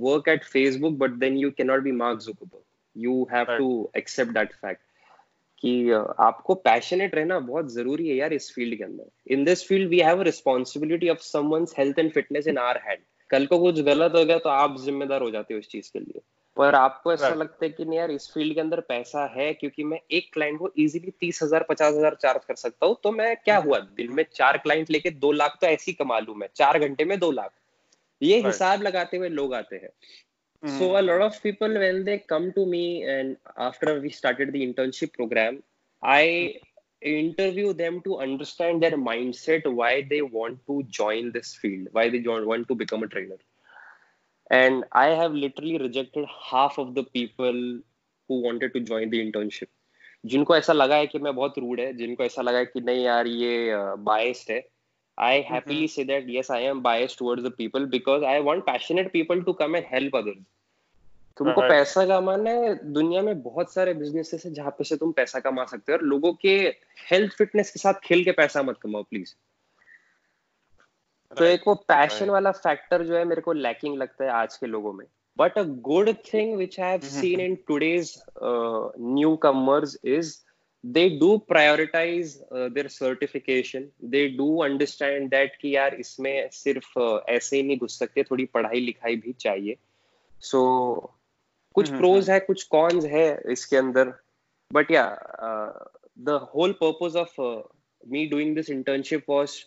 work at Facebook but then you can not be Mark Zuckerberg you have to accept that fact कि आपको पैशनेट रहना बहुत ज़रूरी है यार इस फ़ील्ड के अंदर। In this field we have responsibility of someone's health and fitness in our hand कल को कुछ गलत हो गया तो आप जिम्मेदार हो जाते हो इस चीज़ के लिए। पर आपको ऐसा लगता है कि नहीं यार इस फ़ील्ड के अंदर पैसा है क्योंकि मैं एक क्लाइंट को इजीली तीस हज़ार पचास हज़ार चार्ज कर सकता हूँ तो मैं क्या हुआ? दिन में चार क्लाइंट लेके दो लाख तो ऐसी कमा लू मैं चार घंटे में दो लाख। ये हिसाब लगाते हुए लोग आते हैं। So a lot of people when they come to me and after we started the internship programme I interview them to understand mindset why they want to join this field why they want to become a trainer and i have literally rejected half of the people who wanted to join the internship. जिनको ऐसा लगा है कि मैं बहुत rude है जिनको ऐसा लगा है कि नहीं यार ये बायस्ड है I happily say that yes I am biased towards the people because I want passionate people to come and help others तुमको पैसा कमाना है दुनिया में बहुत सारे बिजनेसेस है जहाँ पे से तुम पैसा कमा सकते हो और लोगों के हेल्थ फिटनेस के साथ खेल के पैसा मत कमाओ प्लीज़ तो एक वो पैशन वाला फैक्टर जो है मेरे को लैकिंग लगता है आज के लोगों में। But a good thing which I have seen in today's newcomers is do prioritize uh, their certification. They do understand that कि यार इसमें सिर्फ़ uh, ऐसे ही नहीं घुस सकते थोड़ी पढ़ाई लिखाई भी चाहिए। सो so, कुछ प्रोज है कुछ कॉन्स है इसके अंदर। बट या the whole purpose of me doing this internship was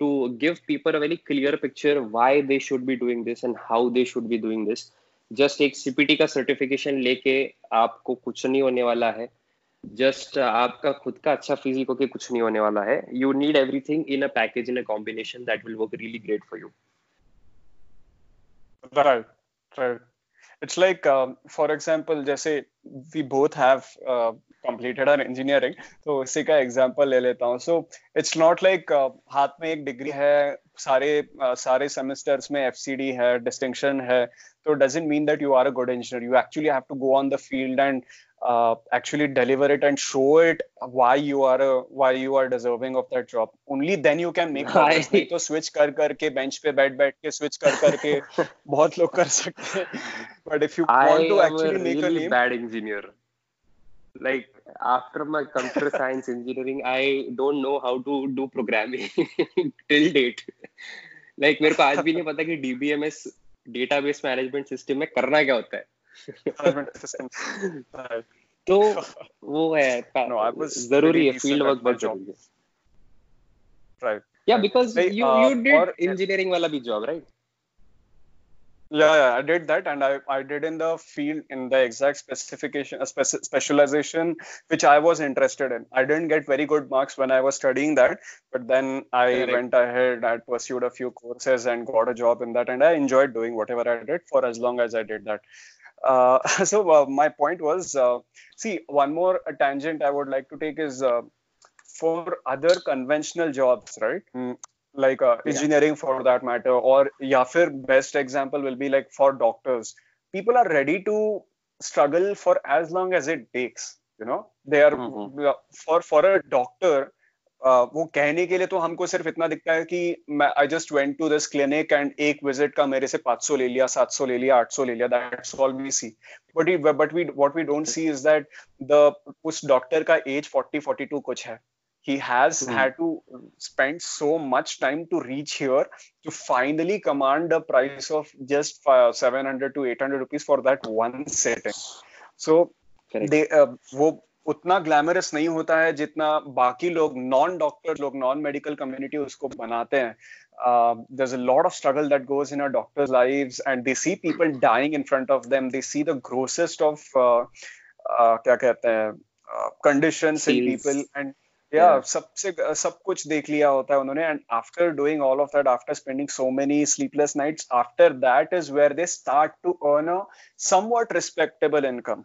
to give people a very clear picture why they should be doing this and how they should be doing this. Just एक CPT का certification लेके आपको कुछ नहीं होने वाला है। Just आपका खुद का अच्छा फिजिक होके कुछ नहीं होने वाला है। You need everything in a package in a combination that will work really great for you right right it's like um, for example जैसे we both have uh, completed our engineering तो उसी का एग्जांपल ले लेता हूँ so it's not like uh, हाथ में एक डिग्री है सारे uh, सारे सेमेस्टर्स में एफसीडी है डिस्टिंक्शन है तो doesn't mean that you are a good engineer you actually have to go on the field and uh, actually deliver it and show it why you are a, why you are deserving of that job only then you can make progress नहीं तो switch कर करके bench पे बैठ बैठ के switch कर करके बहुत लोग कर सकते हैं but if you I want to actually a make really a name bad engineer. Like after my computer science engineering, I don't know how to do programming till date. Like मेरे को आज भी नहीं पता कि DBMS database management system में करना क्या होता है. management system Right. तो वो है No, I was जरूरी है pretty field decent work at my बहुत job. जरूरी है. right Yeah, because Like, you uh, you did और- engineering वाला भी job, right? Yeah, yeah, I did that, and I, I did in the field in the exact specification, uh, speci- specialization which I was interested in. I didn't get very good marks when I was studying that, but then I Correct. went ahead, I pursued a few courses and got a job in that, and I enjoyed doing whatever I did for as long as I did that. Uh, so uh, my point was, uh, see, one more tangent I would like to take is uh, for other conventional jobs, right? Mm, like uh, Yeah. engineering for that matter, or yeah, for best example will be like for doctors. People are ready to struggle for as long as it takes. You know, they are Mhm. for for a doctor. Uh, वो कहने के लिए तो हमको सिर्फ़ इतना दिखता है कि मैं I just went to this clinic and एक विज़िट का मेरे से 500 ले लिया 700 ले लिया 800 ले लिया that's all we see but but we what we don't see is that the उस डॉक्टर का एज 40 42 कुछ है he has Hmm. had to spend so much time to reach here to finally command a price of just uh, 700 to 800 rupees for that one setting so Correct. they uh, वो उतना glamorous नहीं होता है जितना बाकी लोग non doctor लोग non medical community उसको बनाते हैं। There a lot of struggle that goes in doctors lives and they see people dying in front of them they see the grossest of क्या कहते हैं कंडीशन इन पीपल एंड या सबसे सब कुछ देख लिया होता है उन्होंने and after doing all of that after spending so many sleepless nights after that is where they start to earn a somewhat respectable income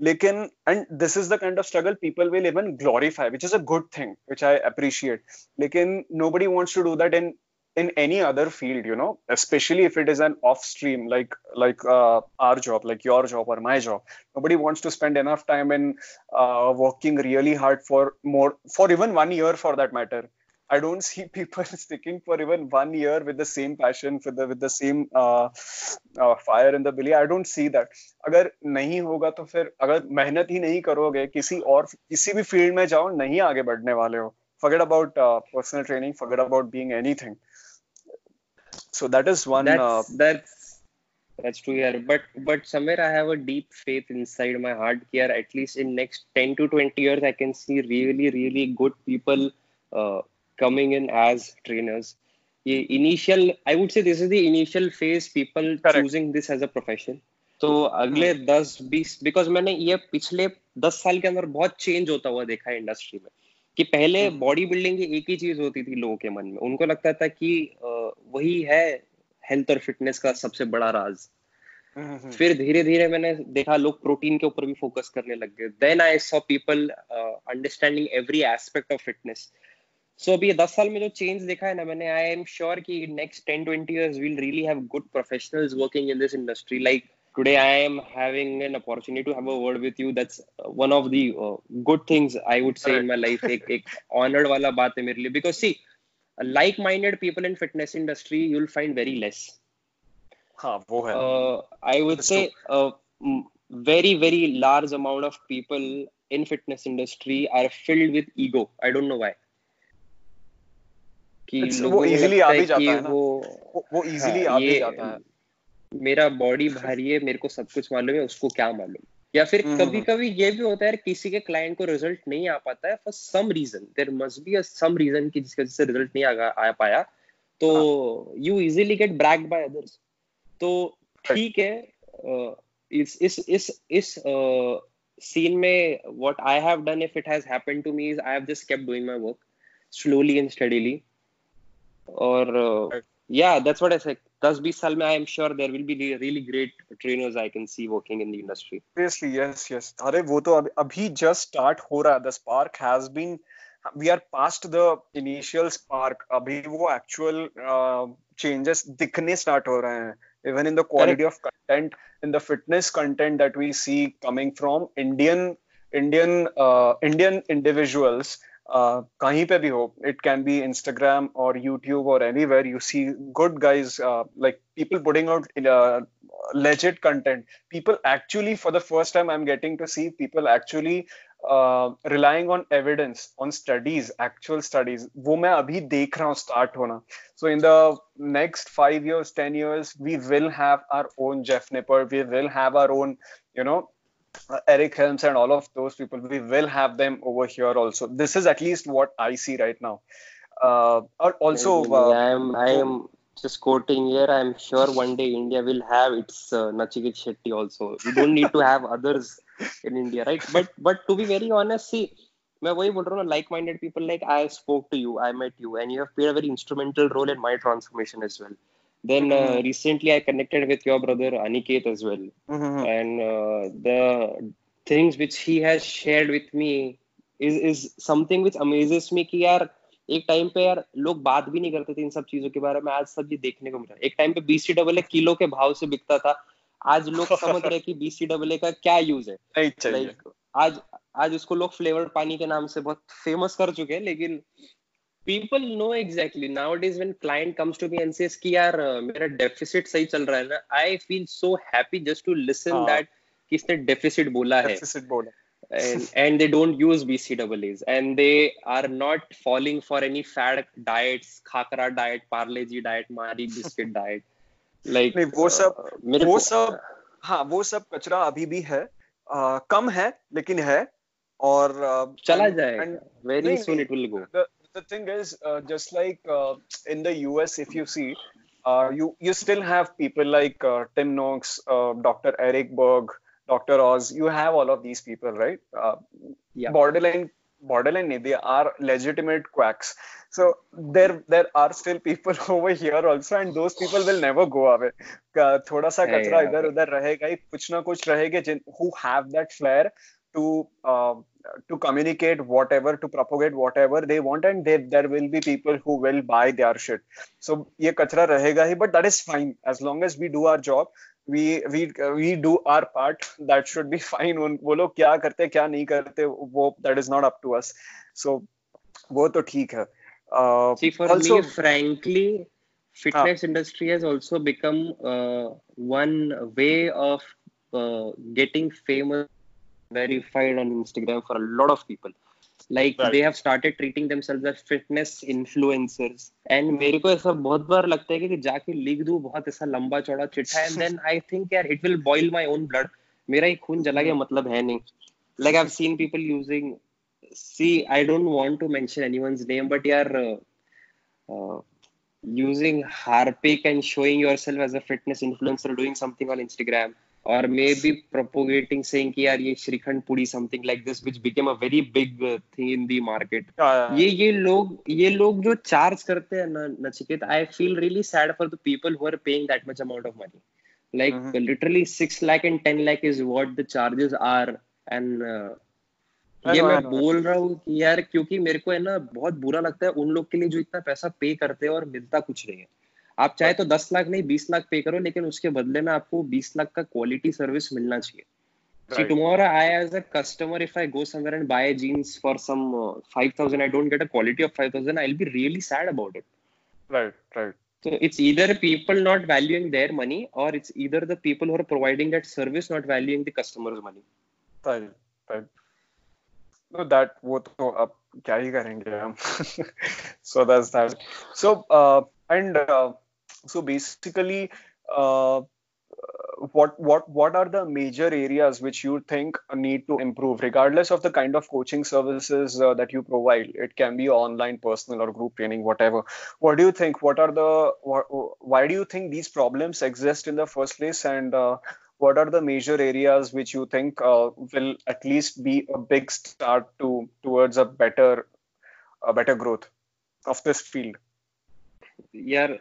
लेकिन and this is the kind of struggle people will even glorify which is a good thing which I appreciate लेकिन nobody wants to do that in in any other field you know especially if it is an off stream like like uh, our job like your job or my job nobody wants to spend enough time in uh, working really hard for more for even one year for that matter i don't see people sticking for even one year with the same passion with the with the same uh, uh, fire in the belly i don't see that अगर नहीं होगा तो फिर अगर मेहनत ही नहीं करोगे किसी और किसी भी फील्ड में जाओ नहीं आगे बढ़ने वाले हो forget about uh, personal training forget about being anything so that is one uh, that's that's that's true yeah but but somewhere i have a deep faith inside my heart here at least in next 10 to 20 years i can see really really good people uh, coming in as trainers. Initial i would say this is the initial phase people Correct. choosing this as a profession. तो अगले दस बीस because मैंने ये पिछले दस साल के अंदर बहुत चेंज होता हुआ देखा है इंडस्ट्री में कि पहले। बॉडी बिल्डिंग की एक ही चीज़ होती थी लोगों के मन में। उनको लगता था कि वही है हेल्थ और फिटनेस का सबसे बड़ा राज। हम्म, फिर धीरे धीरे मैंने देखा लोग प्रोटीन के ऊपर भी फोकस करने लग गए। Then I saw people understanding every aspect of fitness so अभी दस साल में जो चेंज देखा है ना मैंने आई एम श्योर की next ten twenty year will really have good professional working in this industry like today I am having an opportunity to have a word with you that's one of the good things I would say in my life एक एक honoured वाला बात है मेरे लिए. Because see like minded people in fitness industry you will find very less हाँ. वो है I would say very very large amount of people in fitness industry are filled with ego I don't know why कि वो लगता आ भी जाता है ना। वो वो, इजीली आ भी जाता है। मेरा बॉडी भारी है मेरे को सब कुछ मालूम है उसको क्या मालूम। या फिर हम्म, कभी हम्म। कभी ये भी होता है किसी के क्लाइंट को रिज़ल्ट नहीं आ पाता है for some reason there must be some reason कि जिसकी वजह से रिज़ल्ट नहीं आ, आ पाया। तो you easily get bracked by others तो ठीक है इस इस इस इस सीन में what I have done if it has happened to me is I have just kept doing my work slowly and steadily और yeah, that's what I said. 10-20 साल में I am sure there will be the really great trainers I can see working in the industry. Seriously, yes, yes. अरे वो तो अभी अभी just start हो रहा है. The spark has been we are past the initial spark. अभी वो actual uh, changes दिखने start हो रहे हैं. Even in the quality of content, in the fitness content that we see coming from Indian Indian uh, Indian individuals. Uh, कहीं पे भी हो इट कैन बी इंस्टाग्राम और यूट्यूब और anywhere you see good guys like people putting out legit content people actually for the first time I am getting to see people actually relying on evidence on studies actual studies वो मैं अभी देख रहा हूँ start होना। So in the next five years ten years we will have our own Jeff Nippard we will have our own you know uh, Eric Helms and all of those people, we will have them over here also. This is at least what I see right now. Uh, also, uh, I am I am just quoting here. I am sure one day India will have its uh, Nachiket Shetty also. We don't need to have others in India, right? But but to be very honest, see. मैं वही बोल रहा हूँ like minded people like I spoke to you I met you and you have played a very instrumental role in my transformation as Then uh, mm-hmm. uh, recently i connected with your brother aniket as well mm-hmm. and uh, the things which he has shared with me is is something which amazes me कि यार एक time पे यार लोग बात भी नहीं करते थे इन सब चीज़ों के बारे में आज सब ये देखने को मिला एक टाइम पे बीसी डबल किलो के भाव से बिकता था आज लोग समझ रहे कि बीसी डबल का क्या यूज़ है लाइक आज आज उसको लोग फ्लेवर्ड पानी के नाम से बहुत फ़ेमस कर चुके हैं लेकिन people know exactly nowadays when client comes to me and says कि यार मेरा deficit सही चल रहा है ना I feel so happy just to listen हाँ. that किसने deficit बोला है deficit बोला and and they don't use BCAAs and they are not falling for any fad diets khakra diet parle ji diet mari biscuit diet like नहीं वो सब uh, वो सब हाँ वो सब कचरा अभी भी है uh, कम है लेकिन है और uh, चला जाएगा very soon it will go the thing is, uh, just like uh, in the US, if you see, uh, you you still have people like uh, Tim Noakes, uh, Dr. Eric Berg, Dr. Oz. You have all of these people, right? Uh, yeah. Borderline borderline they are legitimate quacks so there there are still people over here also and those people will never go away thoda sa kachra idhar udhar rahega kuch na kuch rahege who have that flair to uh, to communicate whatever to propagate whatever they want and they, there will be people who will buy their shit. So ye kachra rahega but that is fine. As long as we do our job we we we do our part that should be fine. Un wo kya karte kya nahi karte wo that is not up to us. So wo to theek hai. Uh, see for also, me frankly fitness uh, industry has also become uh, one way of uh, getting famous verified on Instagram for a lot of people. Like right. they have started treating themselves as fitness influencers. And मेरे को ऐसा बहुत बार लगता है कि जाके लिख दूँ बहुत ऐसा लंबा चौड़ा चिट्ठा and then I think यार it will boil my own blood. मेरा ही खून जला गया मतलब है नहीं. Like I've seen people using see I don't want to mention anyone's name but यार uh, uh, using Harpic and showing yourself as a fitness influencer doing something on Instagram और may be propagating saying कि यार ये श्रीखंड पुड़ी something like this which became a very big thing in the market ये ये लोग ये लोग जो चार्ज करते हैं ना Nachiket I feel really sad for the people who are paying that much amount of money like literally 6 lakh and 10 lakh is what the charges are and ये मैं बोल रहा हूँ यार क्योंकि मेरे को है ना बहुत बुरा लगता है उन लोग के लिए जो इतना पैसा पे करते हैं और मिलता कुछ नहीं है। आप चाहे तो दस लाख नहीं बीस लाख पे करो लेकिन उसके बदले में आपको बीस लाख का क्वालिटी सर्विस मिलना चाहिए See, tomorrow I, as a customer, if I go somewhere and buy jeans for some uh, 5,000, I don't get a quality of 5,000, I'll be really sad about it. Right, right. So it's either people not valuing their money or it's either the people who are providing that service not valuing the customer's money. Right, right. No, that वो तो अब क्या ही करेंगे हम. so that's that. So uh, and uh, so basically uh, what what what are the major areas which you think need to improve regardless of the kind of coaching services uh, that you provide? It can be online personal or group training whatever. What do you think? What are the why do you think these problems exist in the first place? And uh, what are the major areas which you think uh, will at least be a big start to towards a better a better growth of this field? Yeah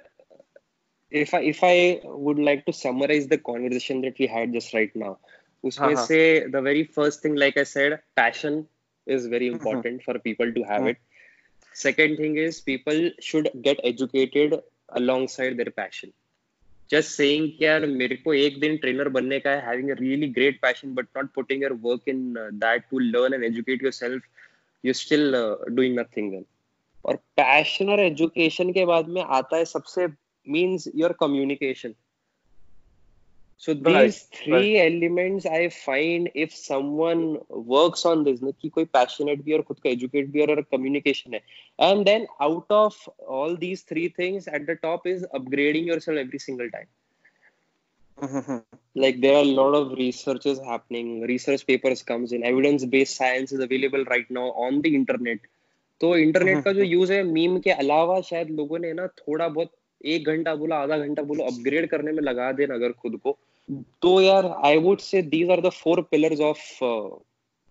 if I if I would like to summarize the conversation that we had just right now, उसमें हाँ, हाँ. से the very first thing, like I said, passion is very Mhm. important for people to have Mhm. it. Second thing is people should get educated alongside their passion. Just saying कि यार मेरे को एक दिन ट्रेनर बनने का है, having a really great passion, but not putting your work in uh, that to learn and educate yourself, you're still uh, doing nothing then. और पैशन और एजुकेशन के बाद में आता है सबसे means your communication. So these Right, three right. elements I find if someone works on this, ना कि कोई passionate भी और खुद को educate भी और communication है. And then out of all these three things, at the top is upgrading yourself every single time. Mhm. Like there are a lot of researches happening, research papers comes in, evidence-based science is available right now on the internet. तो internet का जो use है meme के अलावा शायद लोगों ने ना थोड़ा बहुत एक घंटा बोला आधा घंटा बोलो अपग्रेड करने में लगा देना अगर खुद को तो यार I would say these are the four pillars of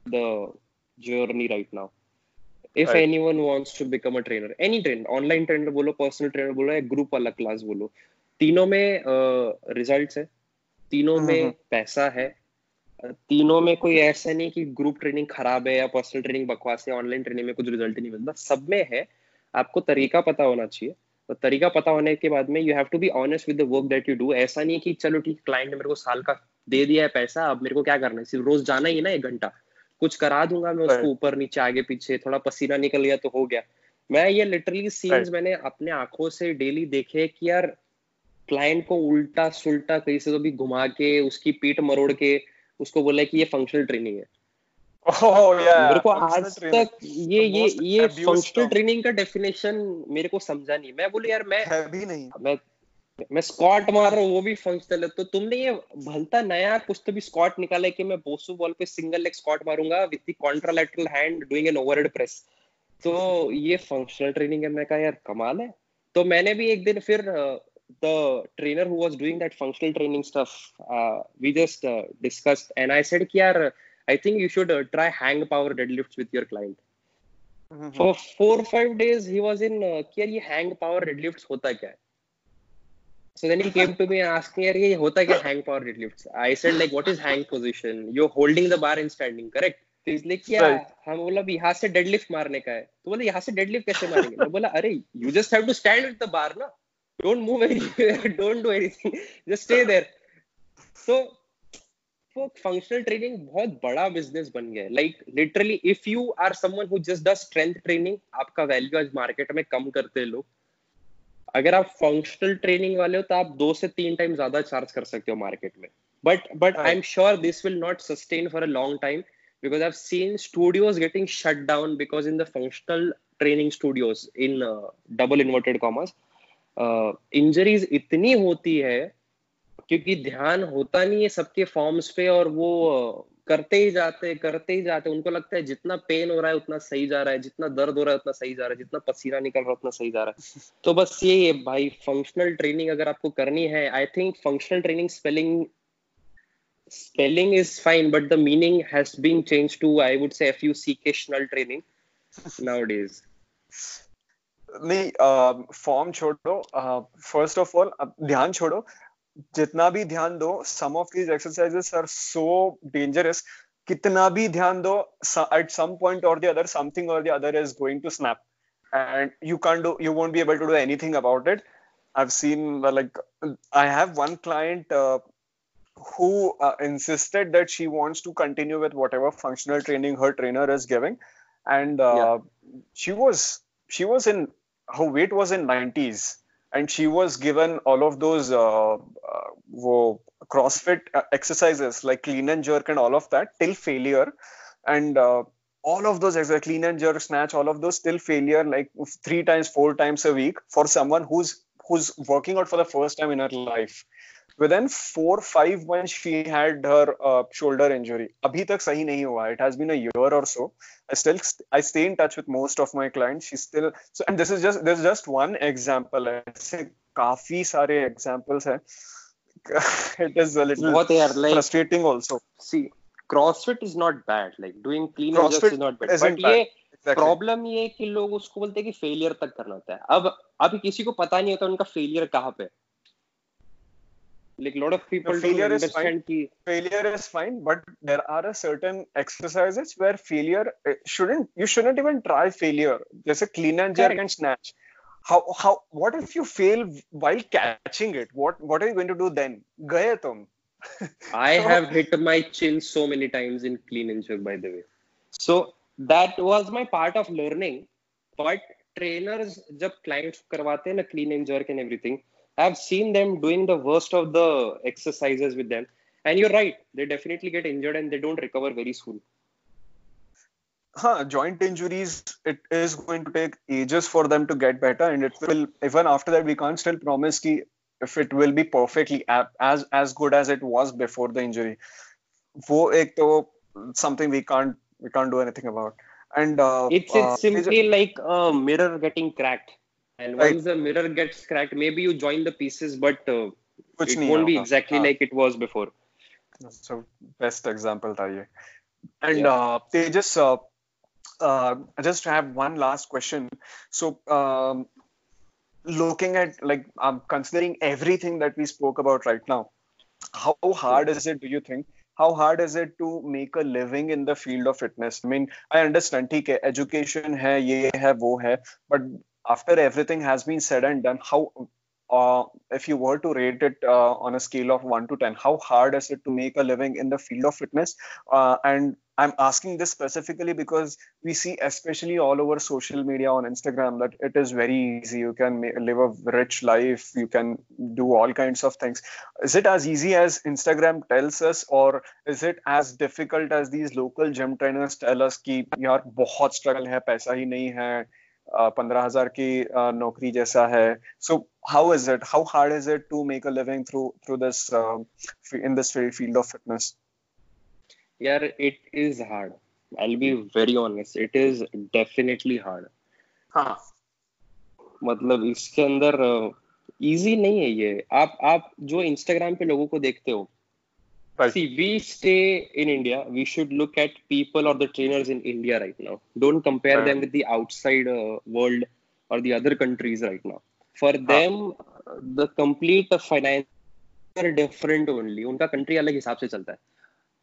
the journey right now if Right. Anyone wants to become a trainer any trainer online trainer बोलो पर्सनल ट्रेनर बोलो या ग्रुप वाला क्लास बोलो तीनों में रिजल्ट्स है तीनों uh-huh. में हम्म। पैसा है तीनों में कोई ऐसा नहीं कि ग्रुप ट्रेनिंग खराब है या पर्सनल ट्रेनिंग बकवास है ऑनलाइन ट्रेनिंग में कुछ रिज़ल्ट नहीं मिलता सब में है आपको तरीका पता होना चाहिए तो तरीका पता होने के बाद में you have to be honest with the work that you do ऐसा नहीं कि चलो ठीक क्लाइंट ने मेरे को साल का दे दिया है पैसा अब मेरे को क्या करना है? सिर्फ़ रोज जाना ही है ना एक घंटा। कुछ करा दूँगा मैं उसको ऊपर नीचे आगे पीछे थोड़ा पसीना निकल गया तो हो गया। मैं ये लिटरली सीन्स मैंने अपने आँखों से डेली देखे कि यार क्लाइंट को उल्टा सुल्टा कहीं से तो भी घुमा के उसकी पीठ मरोड़ के उसको बोला कि ये फंक्शनल ट्रेनिंग है। Oh yeah. मेरे को आज तक ये ये ये फंक्शनल ट्रेनिंग का डेफिनेशन मेरे को समझा नहीं। मैं बोले यार मैं है भी नहीं। मैं मैं स्क्वाट मार रहा हूँ वो भी फंक्शनल है। तो तुमने ये भलता नया कुछ तो भी स्क्वाट निकाला है कि मैं बोसू बॉल पे single leg squat मारूँगा with the contralateral hand doing an overhead press तो ये फंक्शनल ट्रेनिंग है। मैं कहा यार कमाल है। तो मैंने भी एक दिन फिर the trainer who was doing that functional training stuff we just discussed and I said कि यार I think you should uh, try hang power deadlifts with your client. Mm-hmm. For four or five days, he was in, क्या ये hang power deadlifts Hota kya? है? So then he came to me and asked me, ये होता क्या hang power deadlifts? I said like, what is hang position? You're holding the bar in standing, correct? बोला यहाँ से deadlift bar ना don't move don't do anything just stay there so वो functional training बहुत बड़ा बिज़नेस बन गया है। Like literally if you are someone who just does strength training आपका वैल्यू आज मार्केट में कम करते हैं लोग। अगर आप फंक्शनल ट्रेनिंग वाले हो तो आप दो से तीन टाइम ज़्यादा चार्ज कर सकते हो मार्केट में। But but I am sure this will not sustain for a long time because I've seen studios getting shut down because in the functional training studios in uh, double inverted commas uh, injuries इतनी होती है क्योंकि ध्यान होता नहीं है सबके forms पे और वो करते ही जाते करते ही जाते उनको लगता है जितना पेन हो रहा है उतना सही जा रहा है जितना दर्द हो रहा है उतना सही जा रहा है जितना पसीना निकल रहा है उतना सही जा रहा है। तो बस ये है भाई फंक्शनल ट्रेनिंग अगर आपको करनी है I think functional training spelling spelling is fine but the meaning has been changed to i would say effusicational training nowadays. नहीं फॉर्म छोड़ो फ़र्स्ट ऑफ़ ऑल ध्यान छोड़ो जितना भी ध्यान दो some of these exercises are so dangerous कितना भी ध्यान दो at some point or the other something or the other is going to snap and you can't do you won't be able to do anything about it i've seen uh, like i have one client uh, who uh, insisted that she wants to continue with whatever functional training her trainer is giving and uh, Yeah. she was she was in her weight was in 90s and she was given all of those uh, uh, crossfit uh, exercises like clean and jerk and all of that till failure. And uh, all of those exercises clean and jerk snatch all of those till failure like three times four times a week for someone who's who's working out for the first time in her life with four five month she had her shoulder injury अभी तक सही नहीं हुआ. It has been a year और so I still I stay in touch with most of my clients she still so and this is just this just one example है ऐसे काफ़ी सारे एग्जांपल्स हैं. It is a little what are, like, frustrating also. See CrossFit is not bad. Like doing clean and just is not bad. But bad. ये exactly. Problem ये कि लोग उसको बोलते हैं कि फेलियर तक करना होता है. अब अब किसी को पता नहीं होता उनका फेलियर कहाँ पे like a lot of people No, don't failure is understand ki failure is fine but there are a certain exercises where failure uh, shouldn't you shouldn't even try failure just a clean and jerk Correct. and snatch how how what if you fail while catching it what what are you going to do then gaye tum I So- have hit my chin so many times in clean and jerk, by the way. So that was my part of learning. But trainers, जब clients करवाते हैं ना clean and jerk and everything, I've seen them doing the worst of the exercises with them. And you're right, they definitely get injured and they don't recover very soon. Huh, joint injuries, it is going to take ages for them to get better. And it will, even after that, we can't still promise ki if it will be perfectly as as good as it was before the injury. Wo ek to something we can't we can't do anything about. And uh, it's, it's uh, simply like a mirror getting cracked And Right. once the mirror gets cracked, maybe you join the pieces, but uh, कुछ it नहीं won't be होगा. exactly हाँ. like it was before. So best example था ये. And Yeah. uh, Tejas, uh, uh, I just have one last question. So um, looking at like um, considering everything that we spoke about right now, how hard is it? Do you think? How hard is it to make a living in the field of fitness? I mean, I understand, ठीक है, education है, ये है, वो है, but after everything has been said and done, how uh, if you were to rate it uh, on a scale of 1 to 10 how hard is it to make a living in the field of fitness? Uh, and i'm asking this specifically because we see especially all over social media on instagram that it is very easy. You can live a rich life. You can do all kinds of things. Is it as easy as instagram tells us or is it as difficult as these local gym trainers tell us ki yaar bahut struggle hai paisa hi nahi hai. पंद्रह हज़ार की नौकरी जैसा है। So how is it how hard is it to make a living through through this in this field of fitness यार it is hard I be very honest it is definitely hard हाँ। मतलब इसके अंदर easy नहीं है ये। आप आप जो इंस्टाग्राम पे लोगों को देखते हो Right. See, we stay in India. We should look at people or the trainers in India right now. Don't compare Right. them with the outside uh, world or the other countries right now. For them, uh, the complete finance are different only. उनका country अलग हिसाब से चलता है.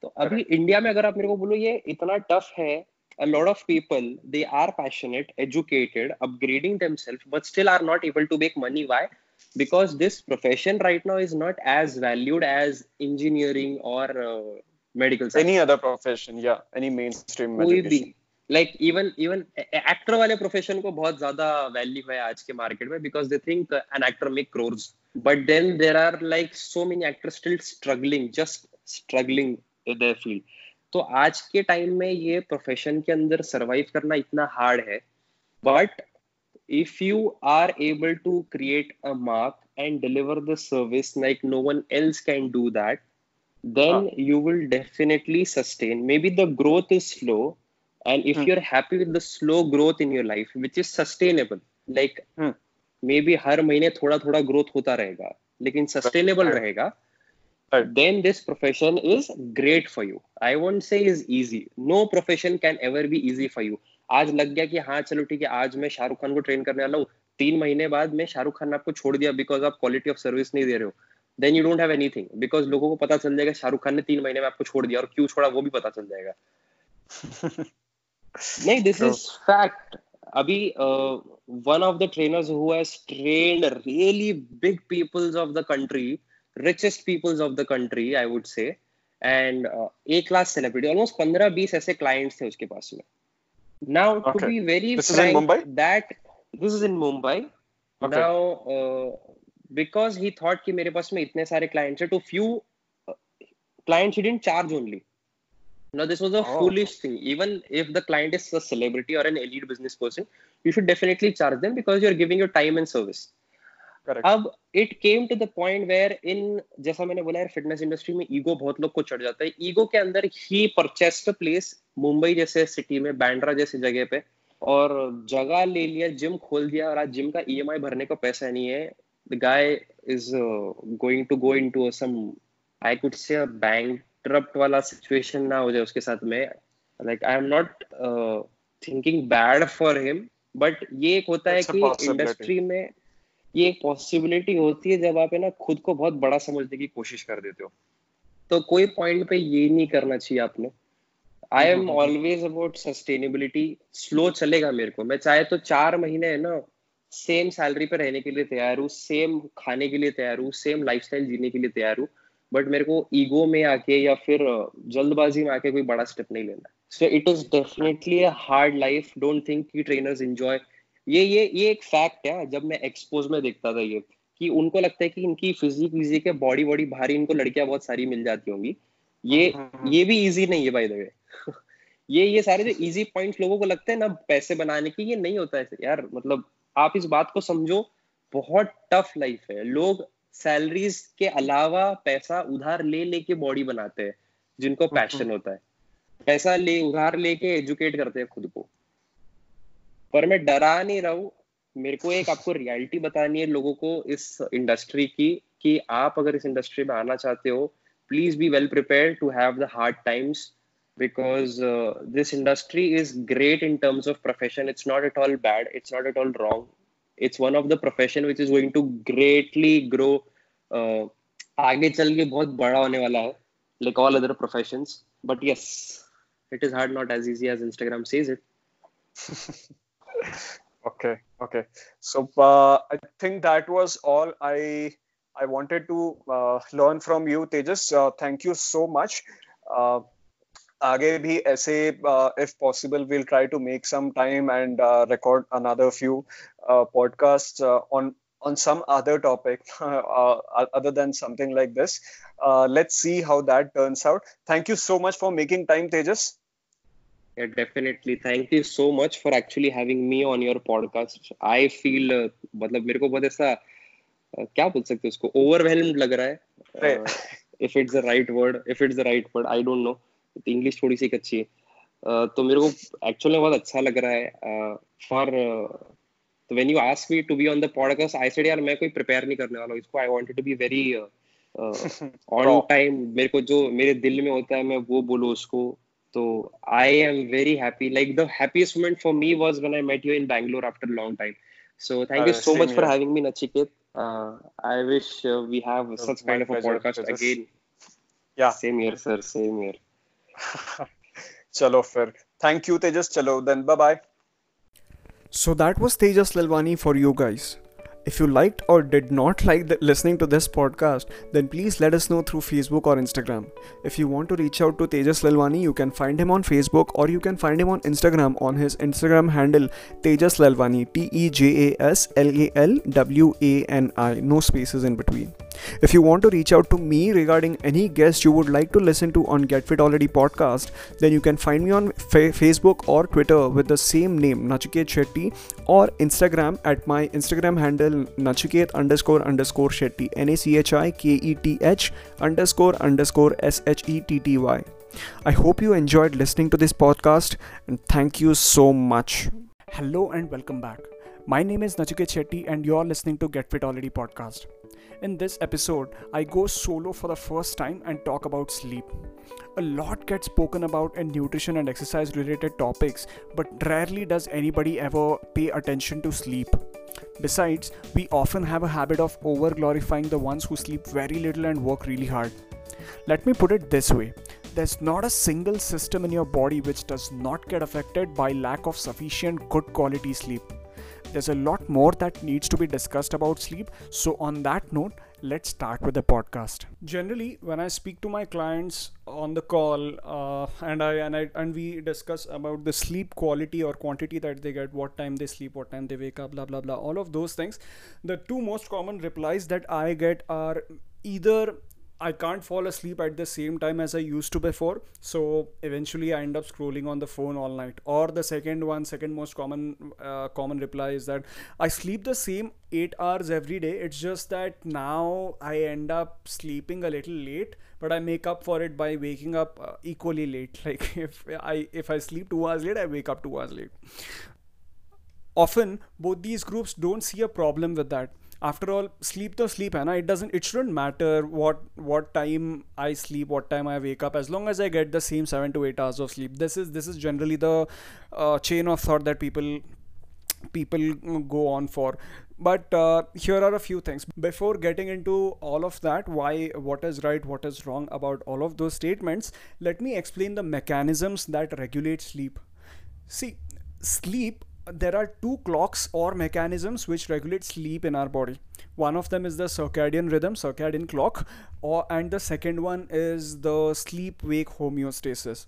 तो अभी India में अगर आप मेरे को बोलो ये इतना टफ है a lot of people they are passionate educated upgrading themselves but still are not able to make money why because this profession right now is not as valued as engineering or uh, medical science. Any other profession yeah any mainstream कोई भी like even even actor वाले profession को बहुत ज़्यादा value है आज के market में because they think an actor make crores but then there are like so many actors still struggling just struggling their field तो आज के टाइम में ये प्रोफेशन के अंदर सरवाइव करना इतना हार्ड है. But if you are able to create a mark and deliver the service like no one else can do that then Ah. you will definitely sustain maybe the growth is slow and if Hmm. you're happy with the slow growth in your life which is sustainable like Hmm. maybe हर महीने थोड़ा थोड़ा growth होता रहेगा लेकिन sustainable Right. रहेगा Right. then this profession is great for you i won't say is easy no profession can ever be easy for you आज लग गया कि हाँ चलो ठीक है आज मैं शाहरुख खान को ट्रेन करने वाला हूँ। तीन महीने बाद मैं शाहरुख खान ने आपको छोड़ दिया बिकॉज़ आप क्वालिटी ऑफ़ सर्विस नहीं दे रहे हो। Then you don't have anything because लोगों को पता चल जाएगा शाहरुख खान ने तीन महीने में आपको छोड़ दिया और क्यों छोड़ा वो भी पता चल जाएगा। नहीं दिस इज़ फैक्ट अभी one of the trainers who has trained really big peoples of the country peoples of the country i would say and uh, a class celebrity almost 15 20 ऐसे clients थे उसके पास में। now to Okay. be very This is in frank Mumbai? that this is in Mumbai Okay. now uh, because he thought कि मेरे पास में इतने सारे clients है to few uh, clients he didn't charge only now this was a Oh. foolish thing even if the client is a celebrity or an elite business person you should definitely charge them because you're giving your time and service Correct. अब it came to the point where in जैसा मैंने बोला यार fitness industry में ego बहुत लोग को चढ़ जाता है। ईगो के अंदर ही परचेस्ड प्लेस मुंबई जैसे सिटी में बैंड्रा जैसी जगह पे और जगह ले लिया जिम खोल दिया और आज जिम का ईएमआई भरने को पैसा नहीं है। The guy is going to go into some I could say bank वाला सिचुएशन ना हो जाए उसके साथ में। Like I am not thinking bad for him but ये एक होता है It's कि इंडस्ट्री में ये एक पॉसिबिलिटी होती है जब आप है ना खुद को बहुत बड़ा समझने की कोशिश कर देते हो। तो कोई पॉइंट पे ये नहीं करना चाहिए आपने। I am always about sustainability slow चलेगा मेरे को। मैं चाहे तो चार महीने है ना सेम सैलरी पे रहने के लिए तैयार हूँ सेम खाने के लिए तैयार हूँ सेम लाइफस्टाइल जीने के लिए तैयार हूँ बट मेरे को ईगो में आके या फिर जल्दबाजी में आके कोई बड़ा स्टेप नहीं लेना। So it is definitely a hard life don't think कि ट्रेनर्स एंजॉय ये ये ये एक फैक्ट है जब मैं एक्सपोज में देखता था ये कि उनको लगता है कि इनकी फिजिक विजिक है बॉडी बॉडी भारी इनको लड़कियाँ बहुत सारी मिल जाती होंगी। ये ये भी इजी नहीं है बाय द वे ये ये सारे जो इजी पॉइंट्स लोगों को लगते हैं ना पैसे बनाने की ये नहीं होता है यार मतलब आप इस बात को समझो बहुत टफ लाइफ है। लोग सैलरीज के अलावा पैसा उधार ले लेके बॉडी बनाते हैं जिनको पैशन होता है। पैसा ले उधार लेके एजुकेट करते हैं खुद को। पर मैं डरा नहीं रहा हूँ। मेरे को एक आपको रियलिटी बतानी है लोगों को इस इंडस्ट्री की, कि आप अगर इस इंडस्ट्री में आना चाहते हो please be well prepare to have the hard times because this industry is great in terms of profession it's not at all bad it's not at all wrong it's one of the profession which is going to greatly grow आगे चल के बहुत बड़ा होने वाला है like all other profession but yes it is hard not as easy as Instagram sees it okay okay so uh, i think that was all i i wanted to uh, learn from you tejas uh, thank you so much uh, आगे भी ऐसे if possible we'll try to make some time and uh, record another few uh, podcasts uh, on on some other topic other than something like this let's see how that turns out thank you so much for making time tejas Yeah definitely. Thank you so much for actually having me on your podcast. I feel मतलब मेरे को बहुत ऐसा क्या बोल सकते उसको? Overwhelmed लग रहा है। If it's the right word if it's the right word i don't know. तो इंग्लिश थोड़ी सी अच्छी है। तो मेरे को एक्चुअल में बहुत अच्छा लग रहा है। फॉर तो when you ask me to be on the podcast I said यार मैं कोई प्रिपेयर नहीं करने वाला हूँ। इसको I wanted to be very on time मेरे को जो मेरे दिल में होता है मैं वो बोलूँ उसको। तो I am very happy like the happiest moment for me was when I met you in Bangalore after long time so thank you so much for having me Nachiket I wish we have such kind of a podcast again या same year sir same year चलो फिर thank you Tejas चलो then bye bye So that was Tejas Lalwani for you guys. If you liked or did not like the, listening to this podcast, then please let us know through Facebook or Instagram. If you want to reach out to Tejas Lalwani, you can find him on Facebook or you can find him on Instagram on his Instagram handle Tejas Lalwani T E J A S L A L W A N I, no spaces in between. If you want to reach out to me regarding any guest you would like to listen to on Get Fit Already podcast, then you can find me on fa- Facebook or Twitter with the same name, Nachiket Shetty, or Instagram at my Instagram handle, Nachiket underscore underscore Shetty, N A C H I K E T H underscore underscore S H E T T Y. I hope you enjoyed listening to this podcast and thank you so much. Hello and welcome back. My name is Nachiket Shetty and you're listening to Get Fit Already podcast. In this episode, I go solo for the first time and talk about sleep. A lot gets spoken about in nutrition and exercise related topics, but rarely does anybody ever pay attention to sleep. Besides, we often have a habit of over glorifying the ones who sleep very little and work really hard. Let me put it this way there's not a single system in your body which does not get affected by lack of sufficient good quality sleep there's a lot more that needs to be discussed about sleep. So, on that note, let's start with the podcast. Generally, when I speak to my clients on the call, uh, and I and I and we discuss about the sleep quality or quantity that they get, what time they sleep, what time they wake up, blah blah blah, all of those things. The two most common replies that I get are either I can't fall asleep at the same time as I used to before. So eventually I end up scrolling on the phone all night. Or the second one, second most common uh, common reply is that I sleep the same 8 hours every day. It's just that now I end up sleeping a little late, but I make up for it by waking up uh, equally late. Like if I if I sleep 2 hours late, I wake up 2 hours late. Often both these groups don't see a problem with that after all sleep to sleep है it doesn't it shouldn't matter what what time I sleep what time I wake up as long as I get the same 7 to 8 hours of sleep. This is this is generally the uh, chain of thought that people people go on for. But uh, here are a few things. Before getting into all of that why what is right what is wrong about all of those statements let me explain the mechanisms that regulate sleep. See sleep there are two clocks or mechanisms which regulate sleep in our body. One of them is the circadian rhythm circadian clock or and the second one is the sleep wake homeostasis.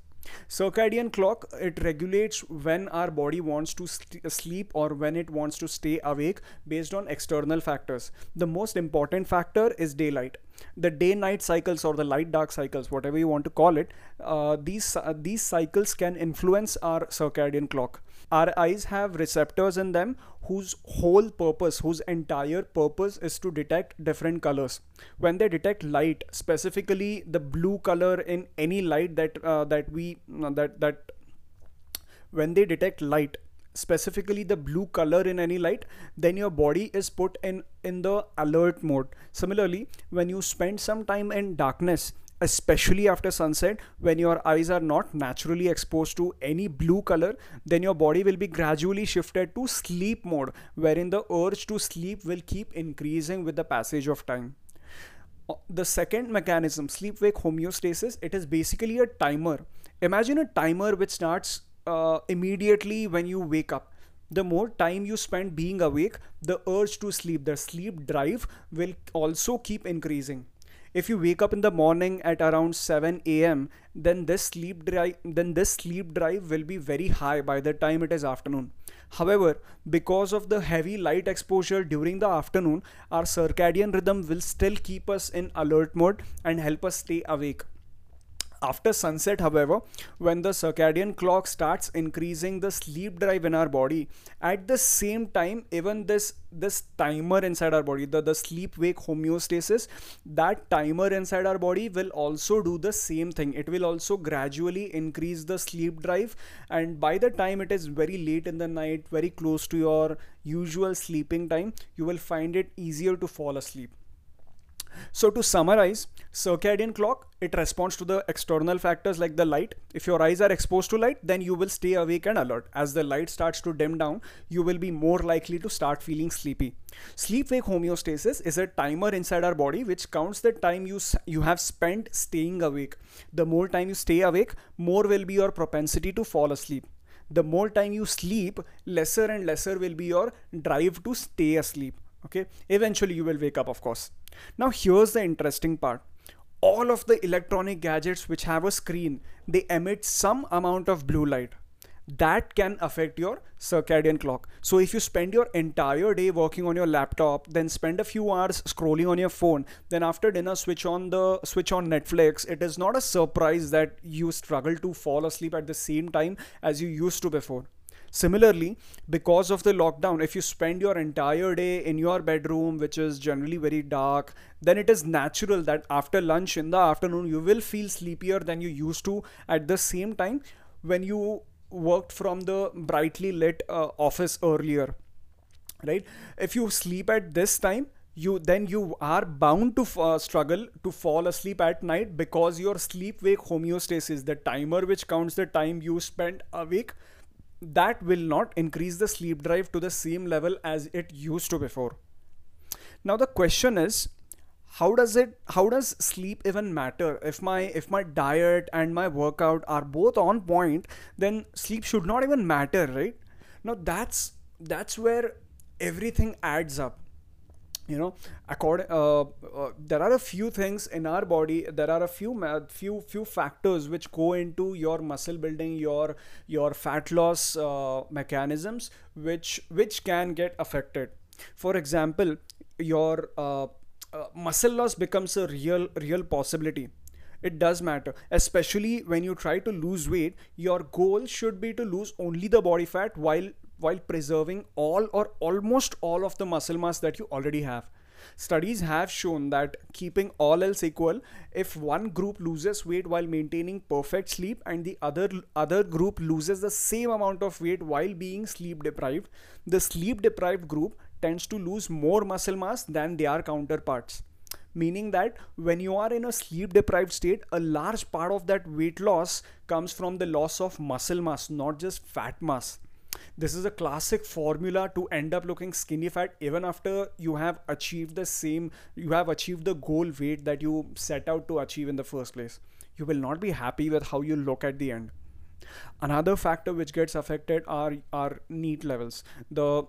Circadian clock it regulates when our body wants to sleep or when it wants to stay awake based on external factors. The most important factor is daylight. The day night cycles or the light dark cycles whatever you want to call it uh, these uh, these cycles can influence our circadian clock our eyes have receptors in them whose whole purpose whose entire purpose is to detect different colors. When they detect light specifically the blue color in any light that uh, that we uh, that that when they detect light specifically the blue color in any light then your body is put in in the alert mode. Similarly when you spend some time in darkness especially after sunset when your eyes are not naturally exposed to any blue color then your body will be gradually shifted to sleep mode wherein the urge to sleep will keep increasing with the passage of time. Uh, the second mechanism sleep wake homeostasis it is basically a timer. Imagine a timer which starts uh, immediately when you wake up. The more time you spend being awake the urge to sleep the sleep drive will also keep increasing if you wake up in the morning at around 7 a.m then this sleep drive then this sleep drive will be very high by the time it is afternoon. However because of the heavy light exposure during the afternoon our circadian rhythm will still keep us in alert mode and help us stay awake after sunset, however, when the circadian clock starts increasing the sleep drive in our body, at the same time, even this this timer inside our body, the, the sleep wake homeostasis, that timer inside our body will also do the same thing. It will also gradually increase the sleep drive, and by the time it is very late in the night, very close to your usual sleeping time, you will find it easier to fall asleep. So to summarize, circadian clock, it responds to the external factors like the light. If your eyes are exposed to light, then you will stay awake and alert. As the light starts to dim down, you will be more likely to start feeling sleepy. Sleep wake homeostasis is a timer inside our body which counts the time you you have spent staying awake. The more time you stay awake, more will be your propensity to fall asleep the more time you sleep, lesser and lesser will be your drive to stay asleep okay? Eventually you will wake up of course. Now here's the interesting part. All of the electronic gadgets which have a screen they emit some amount of blue light. That can affect your circadian clock. So if you spend your entire day working on your laptop then spend a few hours scrolling on your phone then after dinner switch on the switch on netflix. It is not a surprise that you struggle to fall asleep at the same time as you used to before Similarly, because of the lockdown, if you spend your entire day in your bedroom, which is generally very dark, then it is natural that after lunch in the afternoon, you will feel sleepier than you used to at the same time when you worked from the brightly lit uh, office earlier. Right? If you sleep at this time, you then you are bound to uh, struggle to fall asleep at night because your sleep wake homeostasis the timer which counts the time you spend awake that will not increase the sleep drive to the same level as it used to before. Now the question is how does it how does sleep even matter? If my if my diet and my workout are both on point then sleep should not even matter right? Now that's that's where everything adds up you know according uh, uh, there are a few things in our body there are a few few few factors which go into your muscle building your your fat loss uh, mechanisms which which can get affected. For example your uh, uh, muscle loss becomes a real real possibility. It does matter especially when you try to lose weight your goal should be to lose only the body fat while while preserving all or almost all of the muscle mass that you already have. Studies have shown that keeping all else equal, if one group loses weight while maintaining perfect sleep and the other other group loses the same amount of weight while being sleep deprived, the sleep deprived group tends to lose more muscle mass than their counterparts. Meaning that when you are in a sleep deprived state, a large part of that weight loss comes from the loss of muscle mass, not just fat mass this is a classic formula to end up looking skinny fat even after you have achieved the same you have achieved the goal weight that you set out to achieve in the first place. You will not be happy with how you look at the end. Another factor which gets affected are are NEAT levels. The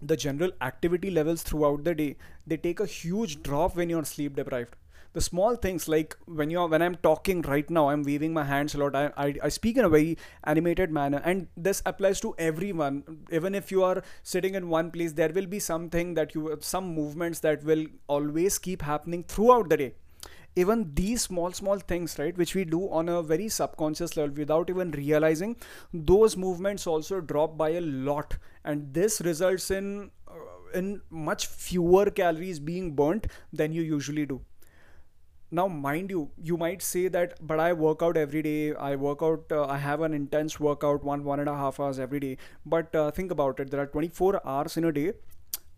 the general activity levels throughout the day they take a huge drop when you're sleep deprived the small things like when you're when i'm talking right now i'm waving my hands a lot I, I, I speak in a very animated manner and this applies to everyone. Even if you are sitting in one place there will be something that you some movements that will always keep happening throughout the day. Even these small small things right which we do on a very subconscious level without even realizing those movements also drop by a lot. And this results in uh, in much fewer calories being burnt than you usually do now mind you you might say that but i work out every day. I work out uh, i have an intense workout one one and a half hours every day. But uh, think about it. There are 24 hours in a day.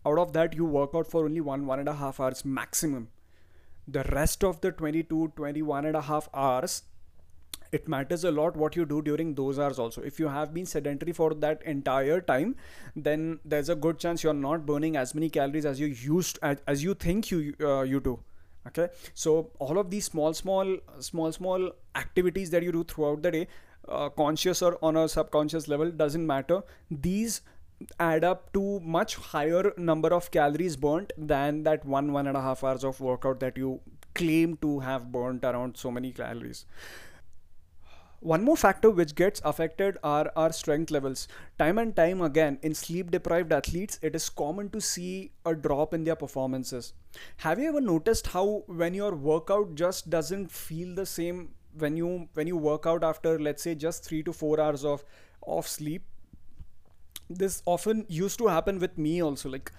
Out of that you work out for only one one and a half hours maximum. The rest of the 22 21 and a half hours it matters a lot what you do during those hours also. If you have been sedentary for that entire time then there's a good chance you're not burning as many calories as you used as, as you think you uh, you do okay? So all of these small small small small activities that you do throughout the day uh, conscious or on a subconscious level doesn't matter. These add up to much higher number of calories burnt than that one one and a half hours of workout that you claim to have burnt around so many calories one more factor which gets affected are our strength levels. Time and time again, in sleep deprived athletes, it is common to see a drop in their performances. Have you ever noticed how when your workout just doesn't feel the same when you when you work out after let's say just 3 to 4 hours of of sleep? This often used to happen with me also like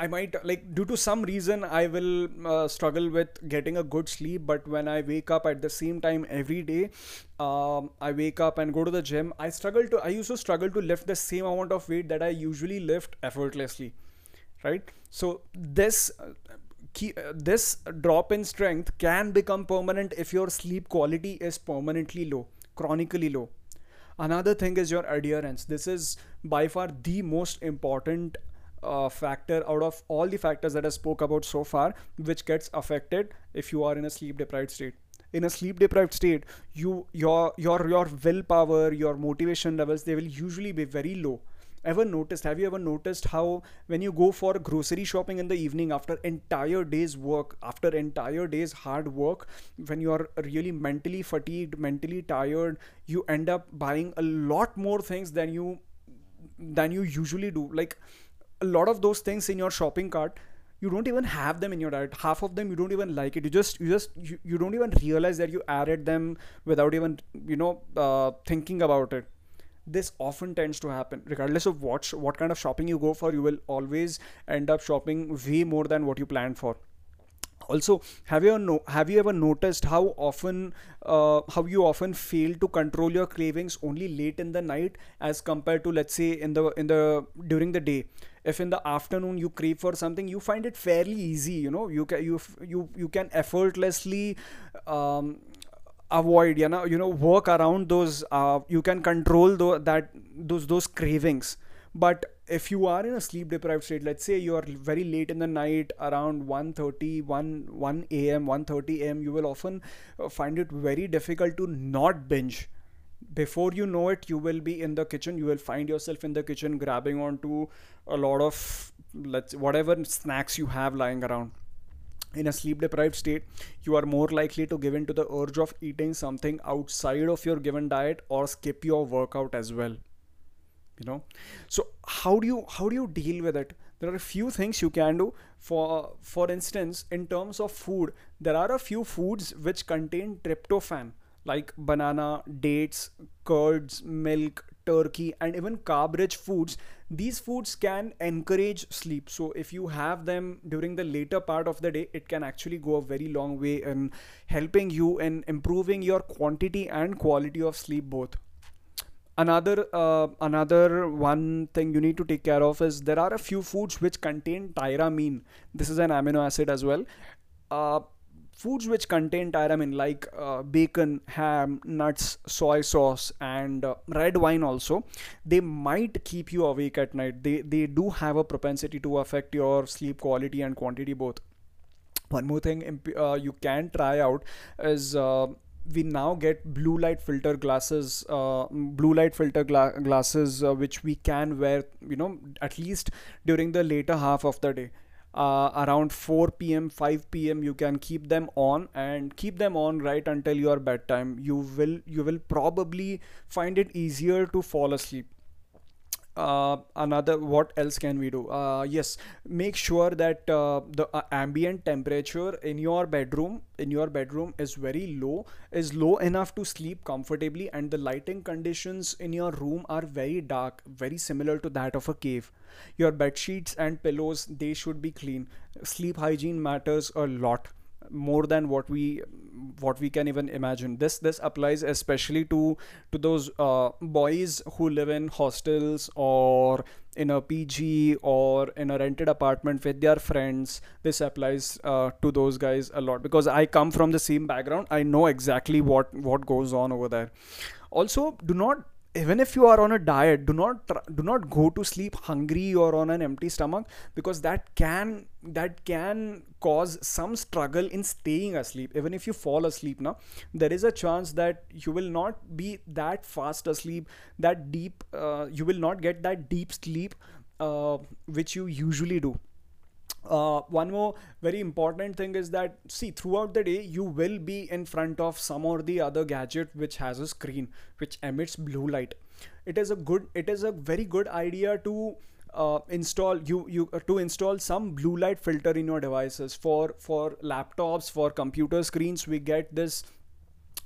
I might like due to some reason I will uh, struggle with getting a good sleep but when I wake up at the same time every day um, I wake up and go to the gym I struggle to I used to struggle to lift the same amount of weight that I usually lift effortlessly right? So this uh, key, uh, this drop in strength can become permanent if your sleep quality is permanently low chronically low. Another thing is your adherence. This is by far the most important uh, factor out of all the factors that I spoke about so far, which gets affected if you are in a sleep deprived state. In a sleep deprived state, you your your your willpower, your motivation levels, they will usually be very low. Ever noticed? Have you ever noticed how when you go for grocery shopping in the evening after entire day's work, after entire day's hard work, when you are really mentally fatigued, mentally tired, you end up buying a lot more things than you than you usually do. Like a lot of those things in your shopping cart you don't even have them in your diet. Half of them you don't even like it. You just you just you, you don't even realize that you added them without even you know uh, thinking about it. This often tends to happen. Regardless of what what kind of shopping you go for you will always end up shopping way more than what you planned for. Also have you no, have you ever noticed how often uh, how you often fail to control your cravings only late in the night as compared to let's say in the in the during the day if in the afternoon you crave for something you find it fairly easy you know. You can you you you can effortlessly um, avoid you know you know work around those uh, you can control the, that those those cravings. But if you are in a sleep deprived state let's say you are very late in the night around 1.30 1 1 a.m 1.30 a.m you will often uh, find it very difficult to not binge before you know it you will be in the kitchen. You will find yourself in the kitchen grabbing onto a lot of let's whatever snacks you have lying around. In a sleep deprived state you are more likely to give in to the urge of eating something outside of your given diet or skip your workout as well you know? So how do you how do you deal with it? There are a few things you can do. For for instance in terms of food there are a few foods which contain tryptophan like banana, dates, curds, milk, turkey, and even carb rich foods, these foods can encourage sleep. So, if you have them during the later part of the day, it can actually go a very long way in helping you in improving your quantity and quality of sleep both. Another uh, another one thing you need to take care of is there are a few foods which contain tyramine. This is an amino acid as well. Uh, foods which contain tyramine like uh, bacon ham nuts soy sauce and uh, red wine also they might keep you awake at night. They they do have a propensity to affect your sleep quality and quantity both. One more thing uh, you can try out is uh, we now get blue light filter glasses uh, blue light filter gla- glasses uh, which we can wear you know at least during the later half of the day uh, around 4 p.m 5 p.m you can keep them on and keep them on right until your bedtime. You will you will probably find it easier to fall asleep uh, another what else can we do? Uh, yes make sure that uh, the uh, ambient temperature in your bedroom in your bedroom is very low is low enough to sleep comfortably and the lighting conditions in your room are very dark very similar to that of a cave. Your bed sheets and pillows they should be clean. Sleep hygiene matters a lot more than what we what we can even imagine. This this applies especially to to those uh, boys who live in hostels or in a pg or in a rented apartment with their friends. This applies uh, to those guys a lot because i come from the same background. I know exactly what what goes on over there. Also do not even if you are on a diet do not do not go to sleep hungry or on an empty stomach because that can that can cause some struggle in staying asleep. Even if you fall asleep now there is a chance that you will not be that fast asleep that deep uh, you will not get that deep sleep uh, which you usually do uh, one more very important thing is that see throughout the day you will be in front of some or the other gadget which has a screen which emits blue light. It is a good it is a very good idea to uh, install you you uh, to install some blue light filter in your devices. For for laptops for computer screens we get this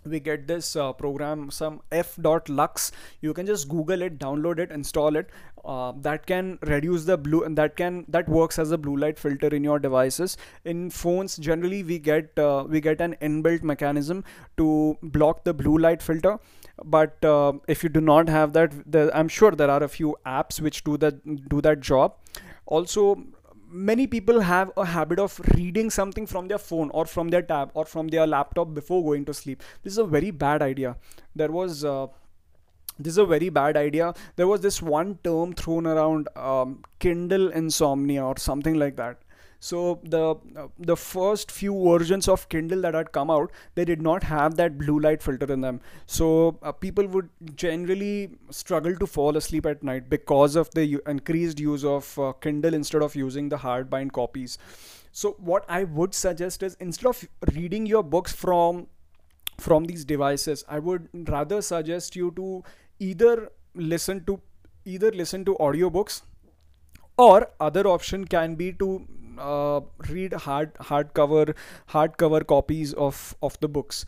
we get this uh, program some f.lux you can just google it download it install it. Uh, that can reduce the blue and that can that works as a blue light filter in your devices. In phones generally we get uh, we get an inbuilt mechanism to block the blue light filter. But uh, if you do not have that i'm sure there are a few apps which do that do that job. Also many people have a habit of reading something from their phone or from their tab or from their laptop before going to sleep. This is a very bad idea. There was uh, this is a very bad idea. There was this one term thrown around um, kindle insomnia or something like that so the uh, the first few versions of kindle that had come out they did not have that blue light filter in them. So uh, people would generally struggle to fall asleep at night because of the u- increased use of uh, kindle instead of using the hardbind copies. So what i would suggest is instead of reading your books from from these devices i would rather suggest you to either listen to either listen to audiobooks or other option can be to uh, read hard hardcover hardcover copies of of the books.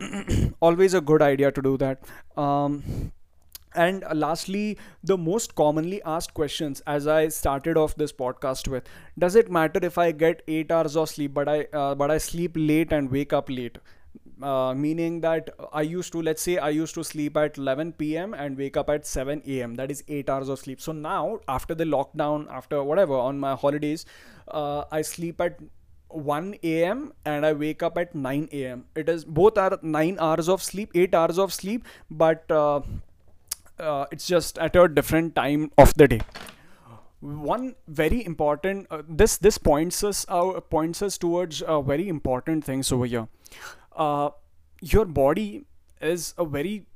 Always a good idea to do that. Um, and lastly the most commonly asked questions as i started off this podcast with does it matter if i get 8 hours of sleep but i uh, but i sleep late and wake up late uh, meaning that I used to, let's say, I used to sleep at 11 p.m. and wake up at 7 a.m. That is eight hours of sleep. So now, after the lockdown, after whatever, on my holidays, uh, I sleep at 1 a.m. and I wake up at 9 a.m. It is both are nine hours of sleep, eight hours of sleep, but uh, uh, it's just at a different time of the day one very important uh, this this points us uh, points us towards uh, very important things over here uh, your body is a very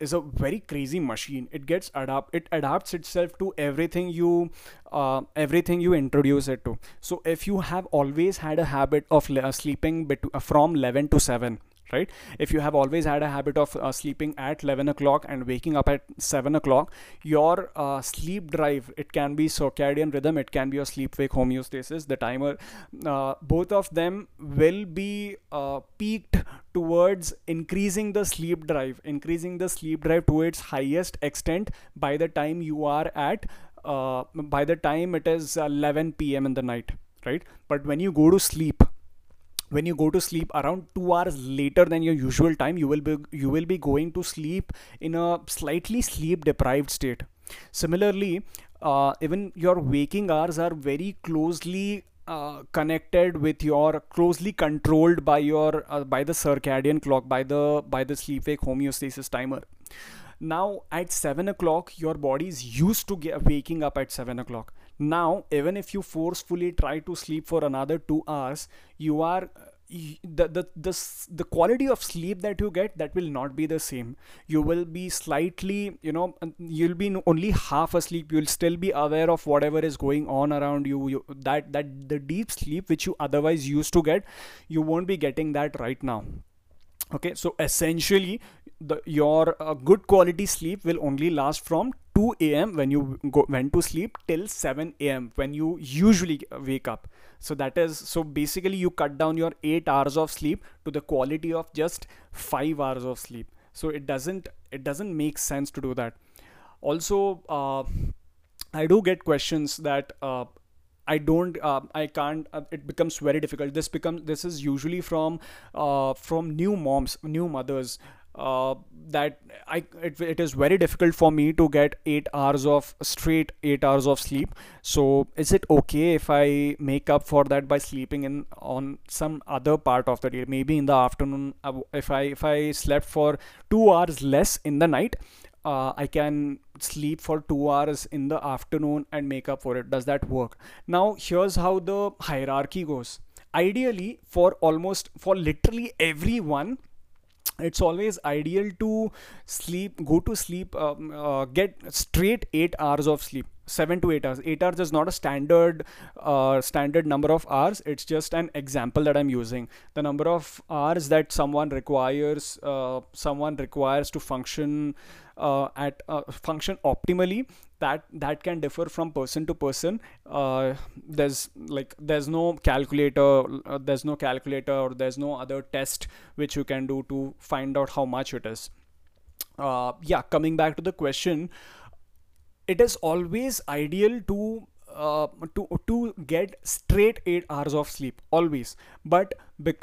is a very crazy machine. It gets adapt it adapts itself to everything you uh, everything you introduce it to. So if you have always had a habit of uh, sleeping bet- uh, from 11 to 7 right? If you have always had a habit of uh, sleeping at 11 o'clock and waking up at 7 o'clock your uh, sleep drive it can be circadian rhythm it can be your sleep wake homeostasis the timer uh, both of them will be uh, peaked towards increasing the sleep drive increasing the sleep drive to its highest extent by the time you are at uh, by the time it is 11 p.m in the night right? But when you go to sleep when you go to sleep around 2 hours later than your usual time you will be you will be going to sleep in a slightly sleep deprived state. Similarly uh, even your waking hours are very closely uh, connected with your closely controlled by your uh, by the circadian clock by the by the sleep wake homeostasis timer. Now at 7 o'clock your body is used to waking up at 7 o'clock now even if you forcefully try to sleep for another 2 hours you are the, the the the quality of sleep that you get that will not be the same. You will be slightly you know you'll be only half asleep. You'll still be aware of whatever is going on around you, you that that the deep sleep which you otherwise used to get you won't be getting that right now. Okay so essentially the your uh, good quality sleep will only last from 2 a.m when you go went to sleep till 7 a.m when you usually wake up so that is so basically you cut down your 8 hours of sleep to the quality of just 5 hours of sleep so it doesn't it doesn't make sense to do that also uh, i do get questions that uh, I don't, uh, I can't. Uh, it becomes very difficult. This becomes, this is usually from, uh, from new moms, new mothers. Uh, that I it, it is very difficult for me to get eight hours of straight eight hours of sleep. So is it okay if I make up for that by sleeping in on some other part of the day? Maybe in the afternoon, uh, if I if I slept for two hours less in the night, uh, I can sleep for two hours in the afternoon and make up for it. Does that work? Now, here's how the hierarchy goes. Ideally, for almost for literally everyone, it's always ideal to sleep go to sleep um, uh, get straight 8 hours of sleep 7 to 8 hours. 8 hours is not a standard uh, standard number of hours. It's just an example that i'm using. The number of hours that someone requires uh, someone requires to function uh, at uh, function optimally that that can differ from person to person. Uh, there's like there's no calculator uh, there's no calculator or there's no other test which you can do to find out how much it is. Uh, yeah coming back to the question it is always ideal to uh, to to get straight 8 hours of sleep always. But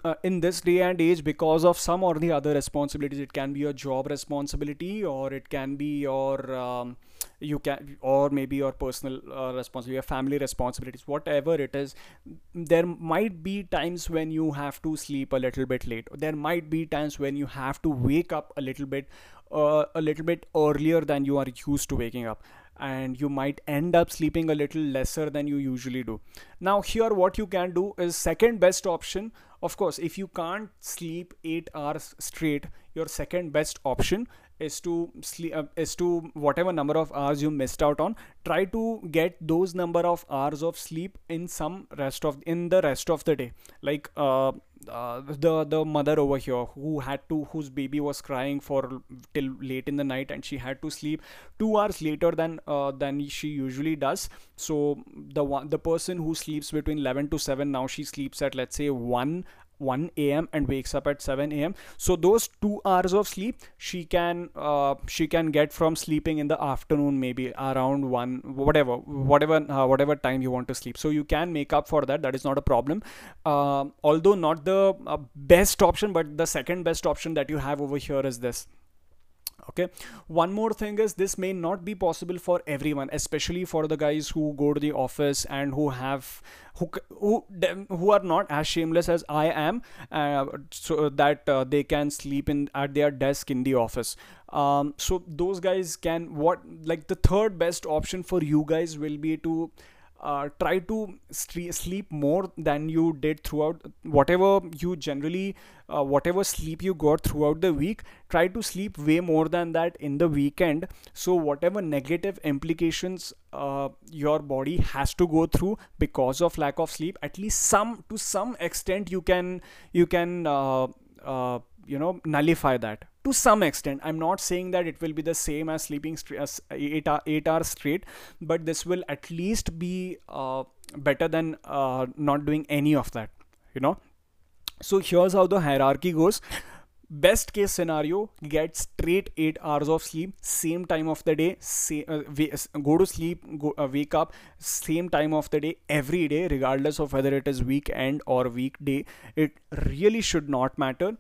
uh, in this day and age because of some or the other responsibilities it can be your job responsibility or it can be your um, you can or maybe your personal uh, responsibility your family responsibilities whatever it is there might be times when you have to sleep a little bit late. There might be times when you have to wake up a little bit uh, a little bit earlier than you are used to waking up. And you might end up sleeping a little lesser than you usually do. Now here what you can do is second best option. Of course if you can't sleep 8 hours straight your second best option is to sleep uh, is to whatever number of hours you missed out on try to get those number of hours of sleep in some rest of in the rest of the day. Like uh, uh, the the mother over here who had to whose baby was crying for till late in the night and she had to sleep 2 hours later than uh, than she usually does. So the one the person who sleeps between 11 to 7 now she sleeps at let's say 1 1 a.m and wakes up at 7 a.m so those two hours of sleep she can uh, she can get from sleeping in the afternoon maybe around 1 whatever whatever uh, whatever time you want to sleep. So you can make up for that. That is not a problem. Uh, although not the uh, best option but the second best option that you have over here is this okay? One more thing is this may not be possible for everyone especially for the guys who go to the office and who have who who who are not as shameless as i am uh, so that uh, they can sleep in at their desk in the office. Um, so those guys can what like the third best option for you guys will be to uh, try to sleep more than you did throughout whatever you generally uh, whatever sleep you got throughout the week try to sleep way more than that in the weekend. So whatever negative implications uh, your body has to go through because of lack of sleep at least some to some extent you can you can uh, uh, you know nullify that. To some extent i'm not saying that it will be the same as sleeping as 8, 8 hours straight but this will at least be uh, better than uh, not doing any of that you know? So here's how the hierarchy goes. Best case scenario get straight 8 hours of sleep same time of the day say, uh, go to sleep go, uh, wake up same time of the day every day regardless of whether it is weekend or weekday. It really should not matter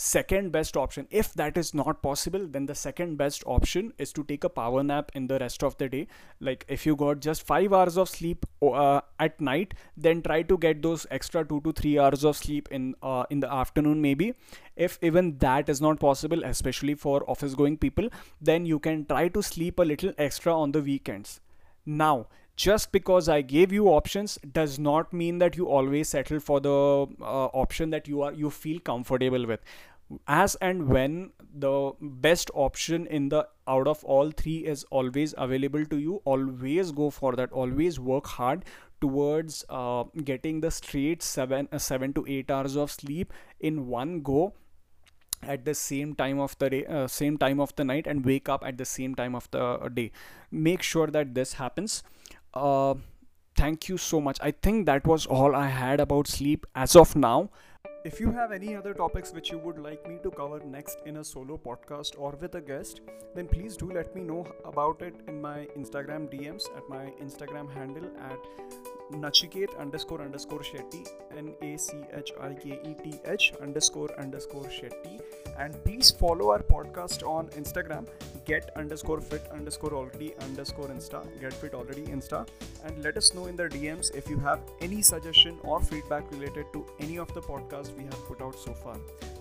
second best option. If that is not possible then the second best option is to take a power nap in the rest of the day. Like if you got just 5 hours of sleep uh, at night then try to get those extra 2 to 3 hours of sleep in uh, in the afternoon maybe. If even that is not possible especially for office going people then you can try to sleep a little extra on the weekends. Now just because I gave you options does not mean that you always settle for the uh, option that you are you feel comfortable with as and when the best option in the out of all three is always available to you always go for that always work hard towards uh, getting the straight 7 uh, 7 to 8 hours of sleep in one go at the same time of the day uh, same time of the night and wake up at the same time of the day. Make sure that this happens. Uh, thank you so much. I think that was all i had about sleep as of now if you have any other topics which you would like me to cover next in a solo podcast or with a guest, then please do let me know about it in my Instagram DMs at my Instagram handle at Nachiket underscore underscore Shetty, N A C H I K E T H underscore underscore Shetty. And please follow our podcast on Instagram, get underscore fit underscore already underscore Insta, get fit already Insta. And let us know in the DMs if you have any suggestion or feedback related to any of the podcasts we have put out so far.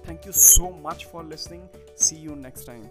Thank you so much for listening. See you next time.